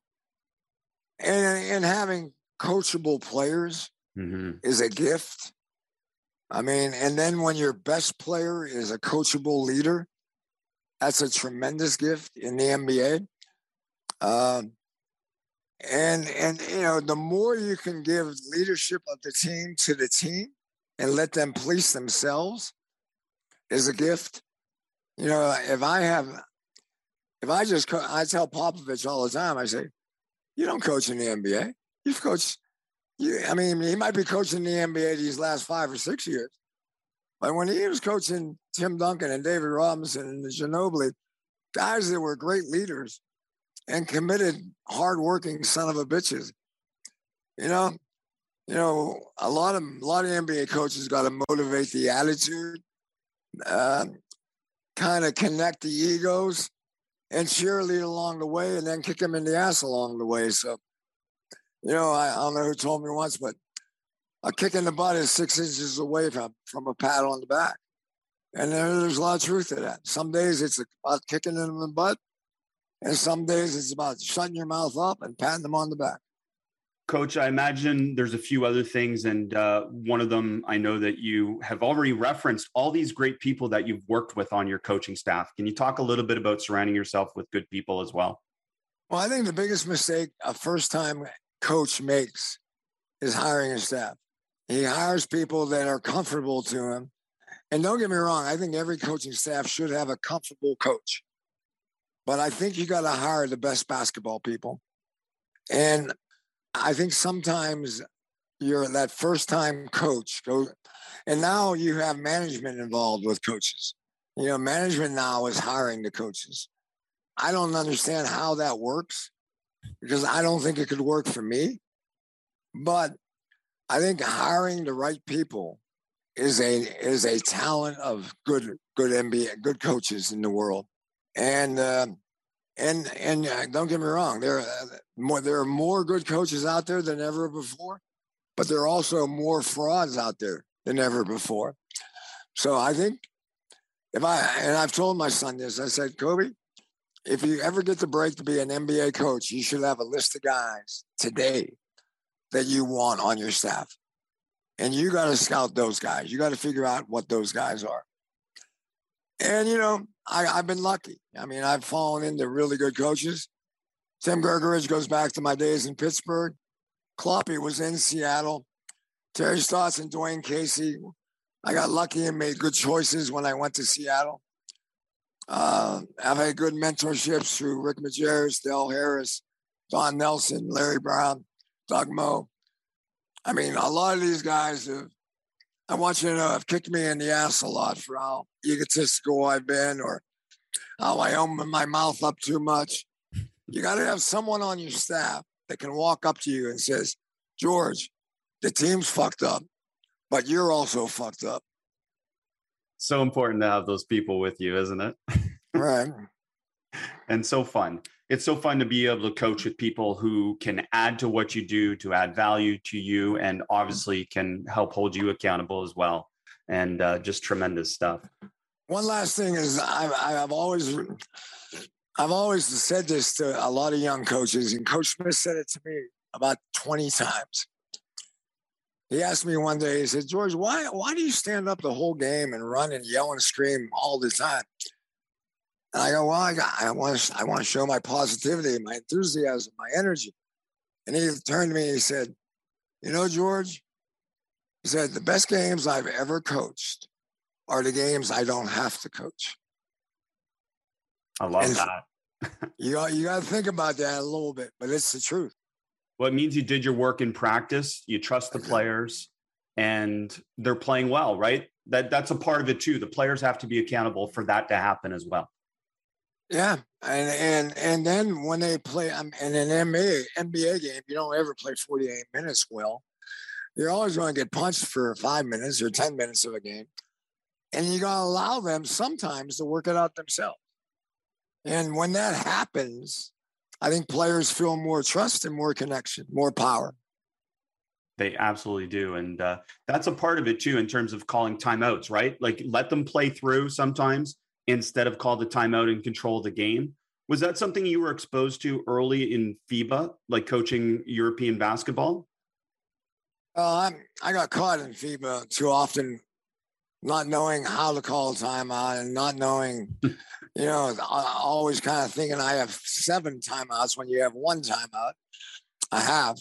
and and having coachable players mm-hmm. is a gift. I mean, and then when your best player is a coachable leader, that's a tremendous gift in the NBA. Um, and and you know, the more you can give leadership of the team to the team and let them police themselves is a gift. You know, if I have, if I just, co- I tell Popovich all the time, I say, you don't coach in the NBA. You've coached. I mean, he might be coaching the NBA these last five or six years, but when he was coaching Tim Duncan and David Robinson and the Ginobili, guys that were great leaders and committed, hardworking son of a bitches. You know, you know, a lot of a lot of NBA coaches got to motivate the attitude, uh, kind of connect the egos, and cheerlead along the way, and then kick them in the ass along the way. So, you know, I, I don't know who told me once, but a kick in the butt is six inches away from, from a pat on the back. And there, there's a lot of truth to that. Some days it's about kicking them in the butt, and some days it's about shutting your mouth up and patting them on the back. Coach, I imagine there's a few other things, and uh, one of them I know that you have already referenced all these great people that you've worked with on your coaching staff. Can you talk a little bit about surrounding yourself with good people as well? Well, I think the biggest mistake a first time coach makes is hiring a staff. He hires people that are comfortable to him. And don't get me wrong, I think every coaching staff should have a comfortable coach. But I think you got to hire the best basketball people. And I think sometimes you're that first time coach go and now you have management involved with coaches. You know, management now is hiring the coaches. I don't understand how that works because I don't think it could work for me. But I think hiring the right people is a is a talent of good good NBA good coaches in the world, and uh, and and uh, don't get me wrong, there are uh, more there are more good coaches out there than ever before, but there are also more frauds out there than ever before. So I think if I and I've told my son this, I said, Kobe, if you ever get the break to be an NBA coach, you should have a list of guys today that you want on your staff. And you got to scout those guys. You got to figure out what those guys are. And, you know, I, I've been lucky. I mean, I've fallen into really good coaches. Tim Grgurich goes back to my days in Pittsburgh. Kloppy was in Seattle. Terry Stotts and Dwane Casey. I got lucky and made good choices when I went to Seattle. Uh, I've had good mentorships through Rick Majerus, Del Harris, Don Nelson, Larry Brown. Doug Moe. I mean, a lot of these guys have, I want you to know, have kicked me in the ass a lot for how egotistical I've been or how I open my mouth up too much. You got to have someone on your staff that can walk up to you and says, George, the team's fucked up, but you're also fucked up. So important to have those people with you, isn't it? Right. and so fun. It's so fun to be able to coach with people who can add to what you do, to add value to you, and obviously can help hold you accountable as well. And uh, just tremendous stuff. One last thing is I've, I've always I've always said this to a lot of young coaches, and Coach Smith said it to me about 20 times. He asked me one day, he said, George, why, why do you stand up the whole game and run and yell and scream all the time? And I go, well, I, got, I want to, I want to show my positivity, my enthusiasm, my energy. And he turned to me and he said, you know, George, he said, the best games I've ever coached are the games I don't have to coach. I love and that. you you got to think about that a little bit, but it's the truth. Well, it means you did your work in practice. You trust the players, and they're playing well, right? That that's a part of it too. The players have to be accountable for that to happen as well. Yeah, and and and then when they play um, in an NBA NBA game, you don't ever play 48 minutes well. You're always going to get punched for five minutes or 10 minutes of a game, and you got to allow them sometimes to work it out themselves. And when that happens, I think players feel more trust and more connection, more power. They absolutely do. And uh, that's a part of it too, in terms of calling timeouts, right? Like let them play through sometimes instead of call the timeout and control the game. Was that something you were exposed to early in FIBA, like coaching European basketball? Uh, I got caught in FIBA too often, not knowing how to call timeout and not knowing you know, always kind of thinking I have seven timeouts when you have one timeout. I have.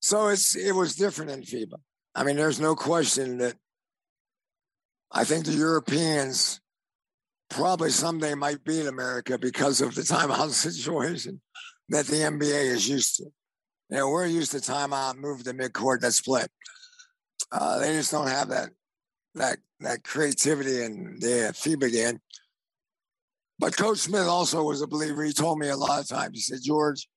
So it's it was different in FIBA. I mean, there's no question that I think the Europeans probably someday might beat America because of the timeout situation that the NBA is used to. You know, we're used to timeout, move to midcourt, that split. Uh, they just don't have that that that creativity and the FIBA game. But Coach Smith also was a believer. He told me a lot of times. He said, George,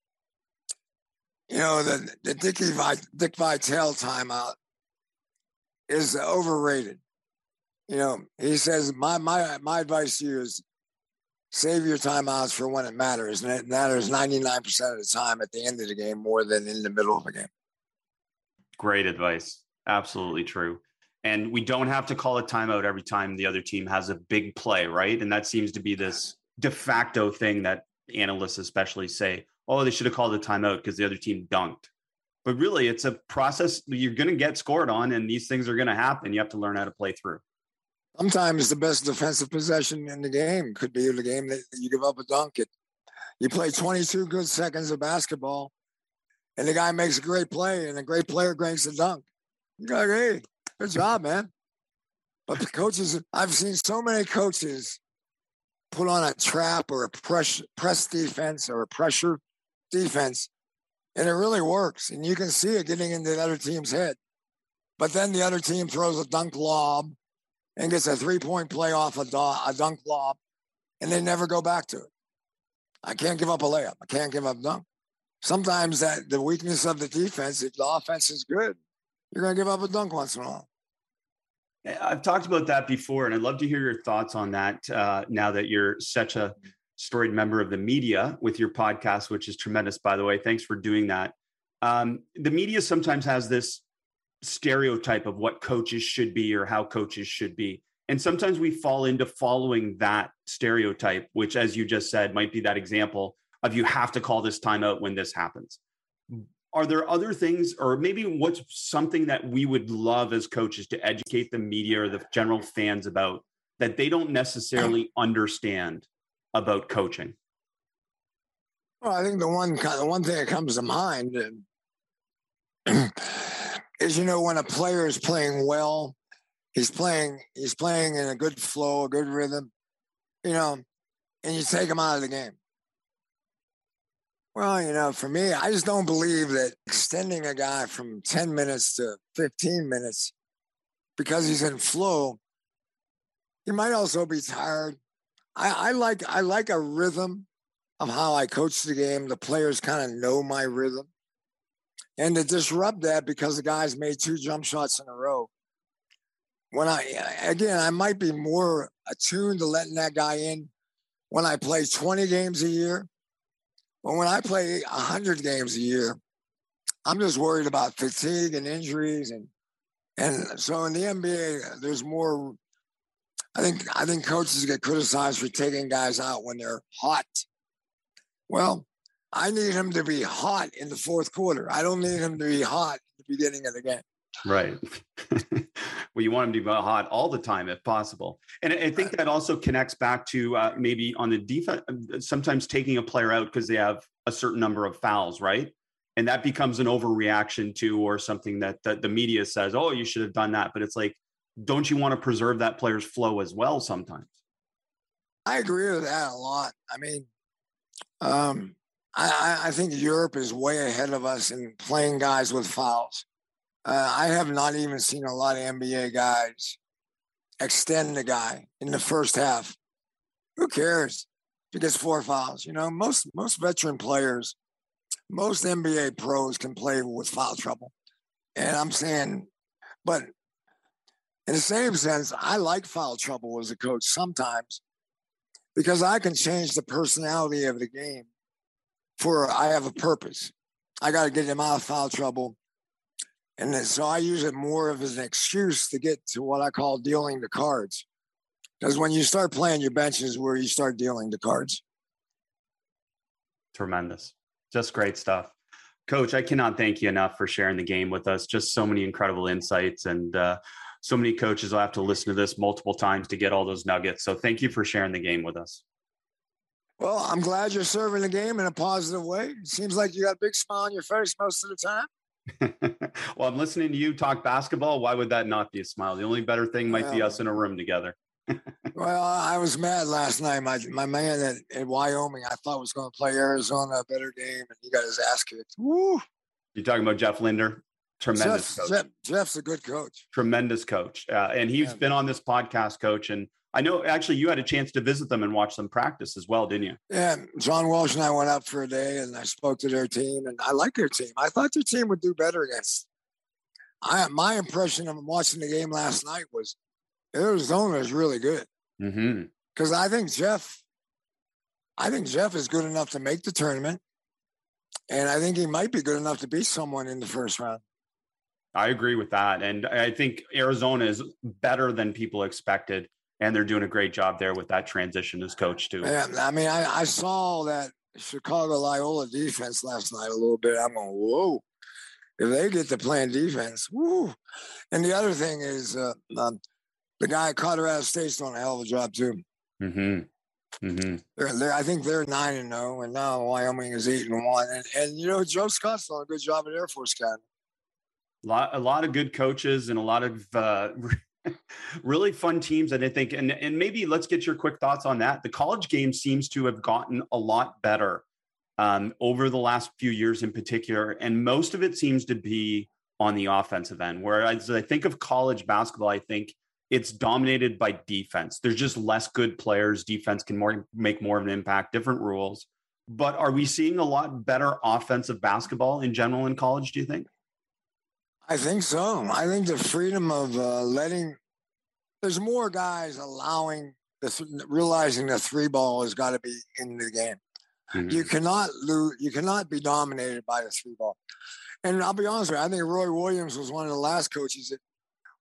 you know, the, the Dickie Dick Vitale timeout is overrated. You know, he says, my, my, my advice to you is save your timeouts for when it matters. And it matters 99% of the time at the end of the game more than in the middle of the game. Great advice. Absolutely true. And we don't have to call a timeout every time the other team has a big play, right? And that seems to be this de facto thing that analysts especially say, oh, they should have called a timeout because the other team dunked. But really, it's a process you're going to get scored on, and these things are going to happen. You have to learn how to play through. Sometimes the best defensive possession in the game could be the game that you give up a dunk. It, you play 22 good seconds of basketball, and the guy makes a great play, and a great player makes a dunk. You're like, hey, Good job, man. But the coaches, I've seen so many coaches put on a trap or a press press defense or a pressure defense, and it really works. And you can see it getting into the other team's head. But then the other team throws a dunk lob and gets a three point play off a, a dunk lob, and they never go back to it. I can't give up a layup. I can't give up dunk. Sometimes that the weakness of the defense, if the offense is good, you're going to give up a dunk once in a while. I've talked about that before, and I'd love to hear your thoughts on that uh, now that you're such a storied member of the media with your podcast, which is tremendous, by the way. Thanks for doing that. Um, the media sometimes has this stereotype of what coaches should be or how coaches should be. And sometimes we fall into following that stereotype, which, as you just said, might be that example of you have to call this timeout when this happens are there other things or maybe what's something that we would love as coaches to educate the media or the general fans about that they don't necessarily understand about coaching? Well i think the one the one thing that comes to mind uh, is you know when a player is playing well he's playing he's playing in a good flow a good rhythm you know and you take him out of the game well, you know, for me, I just don't believe that extending a guy from 10 minutes to 15 minutes because he's in flow, he might also be tired. I, I like I like a rhythm of how I coach the game. The players kind of know my rhythm. and to disrupt that because the guys made two jump shots in a row. When I again, I might be more attuned to letting that guy in when I play 20 games a year. But when I play 100 games a year, I'm just worried about fatigue and injuries and and so in the NBA, there's more. I think I think coaches get criticized for taking guys out when they're hot. Well, I need him to be hot in the fourth quarter. I don't need him to be hot at the beginning of the game. Right. well, you want them to be hot all the time if possible. And I think that also connects back to uh, maybe on the defense, sometimes taking a player out because they have a certain number of fouls, right? And that becomes an overreaction to, or something that, that the media says, oh, you should have done that. But it's like, don't you want to preserve that player's flow as well sometimes? I agree with that a lot. I mean, um, I, I think Europe is way ahead of us in playing guys with fouls. Uh, I have not even seen a lot of NBA guys extend the guy in the first half. Who cares gets four fouls? You know, most most veteran players, most NBA pros can play with foul trouble. And I'm saying, but in the same sense, I like foul trouble as a coach sometimes because I can change the personality of the game for I have a purpose. I got to get him out of foul trouble. And so I use it more of as an excuse to get to what I call dealing the cards. Because when you start playing your benches, where you start dealing the cards. Tremendous. Just great stuff. Coach, I cannot thank you enough for sharing the game with us. Just so many incredible insights. And uh, so many coaches will have to listen to this multiple times to get all those nuggets. So thank you for sharing the game with us. Well, I'm glad you're serving the game in a positive way. It seems like you got a big smile on your face most of the time. well, I'm listening to you talk basketball. Why would that not be a smile? The only better thing might well, be us in a room together. well, I was mad last night. My my man at, at Wyoming, I thought was going to play Arizona a better game, and he got his ass kicked. Woo! You talking about Jeff Linder? Tremendous Jeff, Jeff, Jeff's a good coach. Tremendous coach, uh, and he's yeah. been on this podcast, coach, and I know actually you had a chance to visit them and watch them practice as well, didn't you? Yeah, John Walsh and I went up for a day and I spoke to their team and I like their team. I thought their team would do better against. I my impression of watching the game last night was Arizona is really good. Because mm-hmm. I think Jeff, I think Jeff is good enough to make the tournament, and I think he might be good enough to beat someone in the first round. I agree with that, and I think Arizona is better than people expected and they're doing a great job there with that transition as coach too. Yeah, I mean, I, I saw that Chicago Loyola defense last night a little bit. I'm going, whoa! If they get to playing defense, woo! And the other thing is, uh, um, the guy at Colorado State's doing a hell of a job too. Mm-hmm. Mm-hmm. They're, they're, I think they're nine and zero, oh, and now Wyoming is eight and one. And, and you know, Joe Scott's doing a good job at Air Force Academy. A lot, a lot of good coaches and a lot of uh, really fun teams and i think and, and maybe let's get your quick thoughts on that. The college game seems to have gotten a lot better um, over the last few years in particular and most of it seems to be on the offensive end. Whereas i think of college basketball i think it's dominated by defense. There's just less good players. Defense can more make more of an impact different rules. But are we seeing a lot better offensive basketball in general in college do you think I think so. I think the freedom of uh, letting there's more guys allowing the th- realizing the three ball has got to be in the game. Mm-hmm. You cannot lose. You cannot be dominated by the three ball. And I'll be honest with you. I think Roy Williams was one of the last coaches that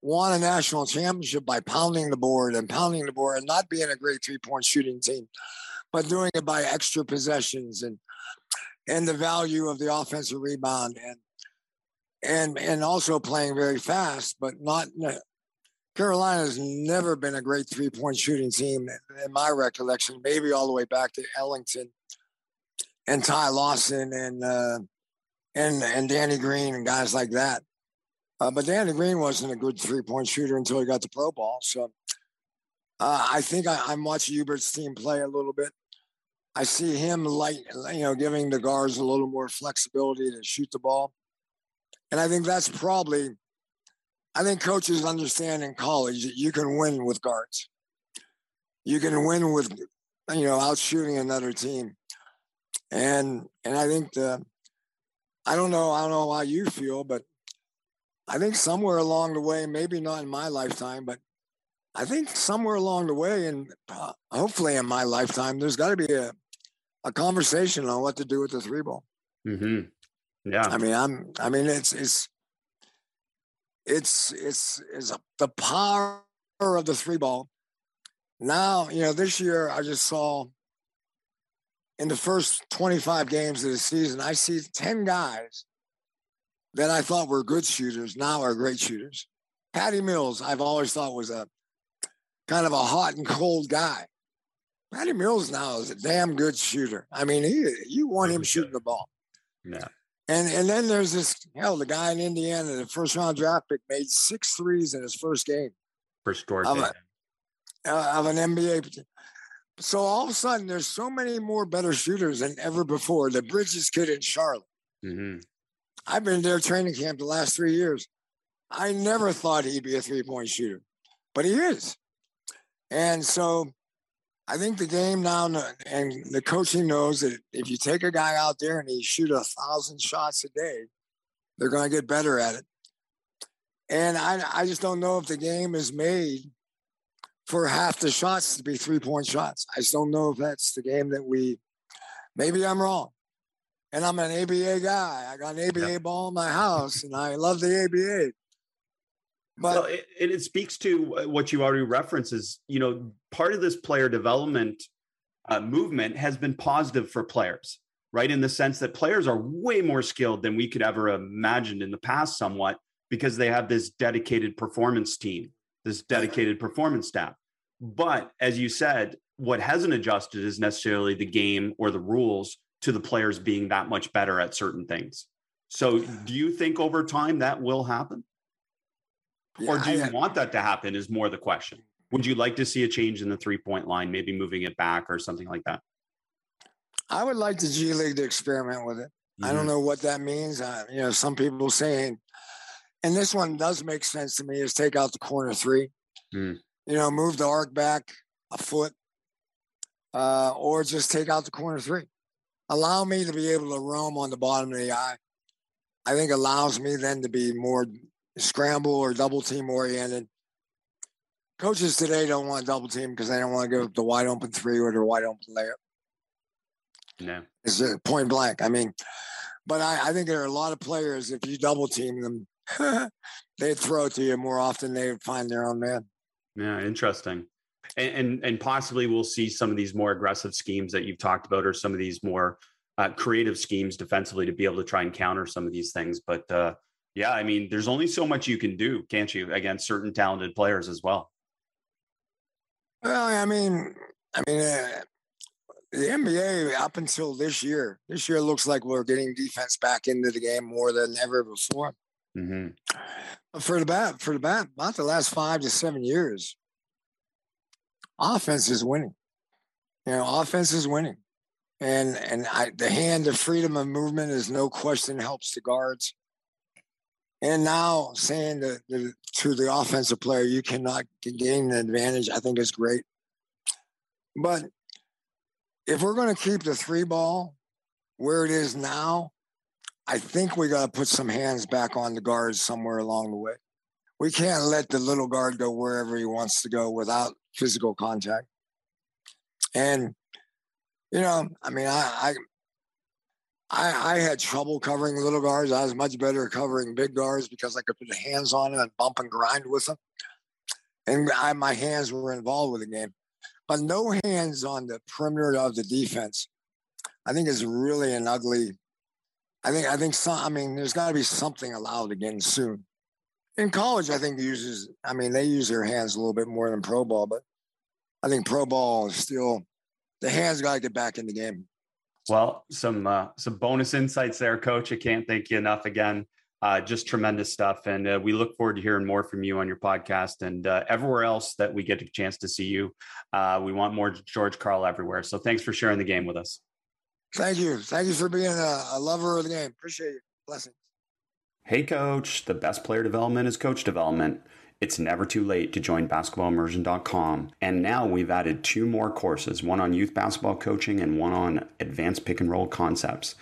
won a national championship by pounding the board and pounding the board and not being a great three point shooting team, but doing it by extra possessions and and the value of the offensive rebound and and and also playing very fast, but not. Carolina has never been a great three point shooting team in my recollection. Maybe all the way back to Ellington and Ty Lawson and uh, and and Danny Green and guys like that. Uh, but Danny Green wasn't a good three point shooter until he got the pro ball. So uh, I think I, I'm watching Hubert's team play a little bit. I see him light, you know, giving the guards a little more flexibility to shoot the ball. And I think that's probably, I think coaches understand in college that you can win with guards. You can win with, you know, out shooting another team. And and I think the I don't know. I don't know how you feel, but I think somewhere along the way, maybe not in my lifetime, but I think somewhere along the way, and uh, hopefully in my lifetime, there's got to be a, a conversation on what to do with the three ball. Mm-hmm. Yeah. I mean, I'm. I mean, it's it's it's it's it's a, the power of the three ball. Now, you know, this year I just saw in the first 25 games of the season, I see 10 guys that I thought were good shooters now are great shooters. Patty Mills, I've always thought was a kind of a hot and cold guy. Patty Mills now is a damn good shooter. I mean, he you want him shooting the ball. Yeah. And and then there's this hell, the guy in Indiana, the first round draft pick, made six threes in his first game. First door of, a, uh, of an NBA. So all of a sudden, there's so many more better shooters than ever before. The Bridges kid in Charlotte. Mm-hmm. I've been there training camp the last three years. I never thought he'd be a three point shooter, but he is. And so I think the game now and the coaching knows that if you take a guy out there and he shoot a thousand shots a day, they're going to get better at it. And I, I just don't know if the game is made for half the shots to be three point shots. I just don't know if that's the game that we. Maybe I'm wrong, and I'm an ABA guy. I got an ABA yeah. ball in my house, and I love the ABA. But well, it, it speaks to uh, what you already referenced is, you know, part of this player development uh, movement has been positive for players, right? In the sense that players are way more skilled than we could ever imagine in the past, somewhat, because they have this dedicated performance team, this dedicated performance staff. But as you said, what hasn't adjusted is necessarily the game or the rules to the players being that much better at certain things. So, do you think over time that will happen? Yeah, or do you I, want that to happen? Is more the question. Would you like to see a change in the three point line, maybe moving it back or something like that? I would like the G League to experiment with it. Mm-hmm. I don't mm-hmm. know what that means. Uh, you know, some people saying, and this one does make sense to me, is take out the corner three. Mm. You know, move the arc back a foot, uh, or just take out the corner three. Allow me to be able to roam on the bottom of the eye. I think allows me then to be more scramble or double team oriented. Coaches today don't want double team because they don't want to go to the wide open three or the wide open layup. No, it's point blank. I mean, but I, I think there are a lot of players. If you double team them, they throw it to you more often. They find their own man. Yeah, interesting. And, and, and possibly we'll see some of these more aggressive schemes that you've talked about, or some of these more uh, creative schemes defensively to be able to try and counter some of these things. But uh, yeah, I mean, there's only so much you can do, can't you, against certain talented players as well. Well, I mean, I mean, uh, the NBA up until this year, this year looks like we're getting defense back into the game more than ever before. Mm-hmm. For the bat, for the bat, about the last five to seven years, offense is winning. You know, offense is winning, and and I, the hand of freedom of movement is no question helps the guards. And now saying to, to the offensive player, you cannot gain an advantage, I think is great. But if we're going to keep the three ball where it is now, I think we got to put some hands back on the guards somewhere along the way. We can't let the little guard go wherever he wants to go without physical contact. And, you know, I mean, I, I, I had trouble covering little guards. I was much better covering big guards because I could put hands on them and bump and grind with them. And I, my hands were involved with the game. But no hands on the perimeter of the defense, I think is really an ugly. I think I think some. I mean, there's got to be something allowed again soon. In college, I think uses. I mean, they use their hands a little bit more than pro ball, but I think pro ball is still the hands got to get back in the game. Well, some uh, some bonus insights there, Coach. I can't thank you enough again. Uh, just tremendous stuff, and uh, we look forward to hearing more from you on your podcast and uh, everywhere else that we get a chance to see you. Uh, we want more George Karl everywhere. So thanks for sharing the game with us. Thank you. Thank you for being a, a lover of the game. Appreciate you. Blessings. Hey, Coach. The best player development is coach development. It's never too late to join basketballimmersion.com. And now we've added two more courses one on youth basketball coaching and one on advanced pick and roll concepts.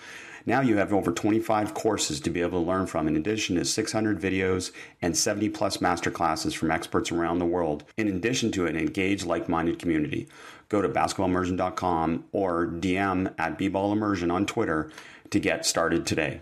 Now you have over 25 courses to be able to learn from, in addition to 600 videos and 70 plus masterclasses from experts around the world, in addition to an engaged, like minded community. Go to basketballimmersion.com or DM at bballimmersion on Twitter to get started today.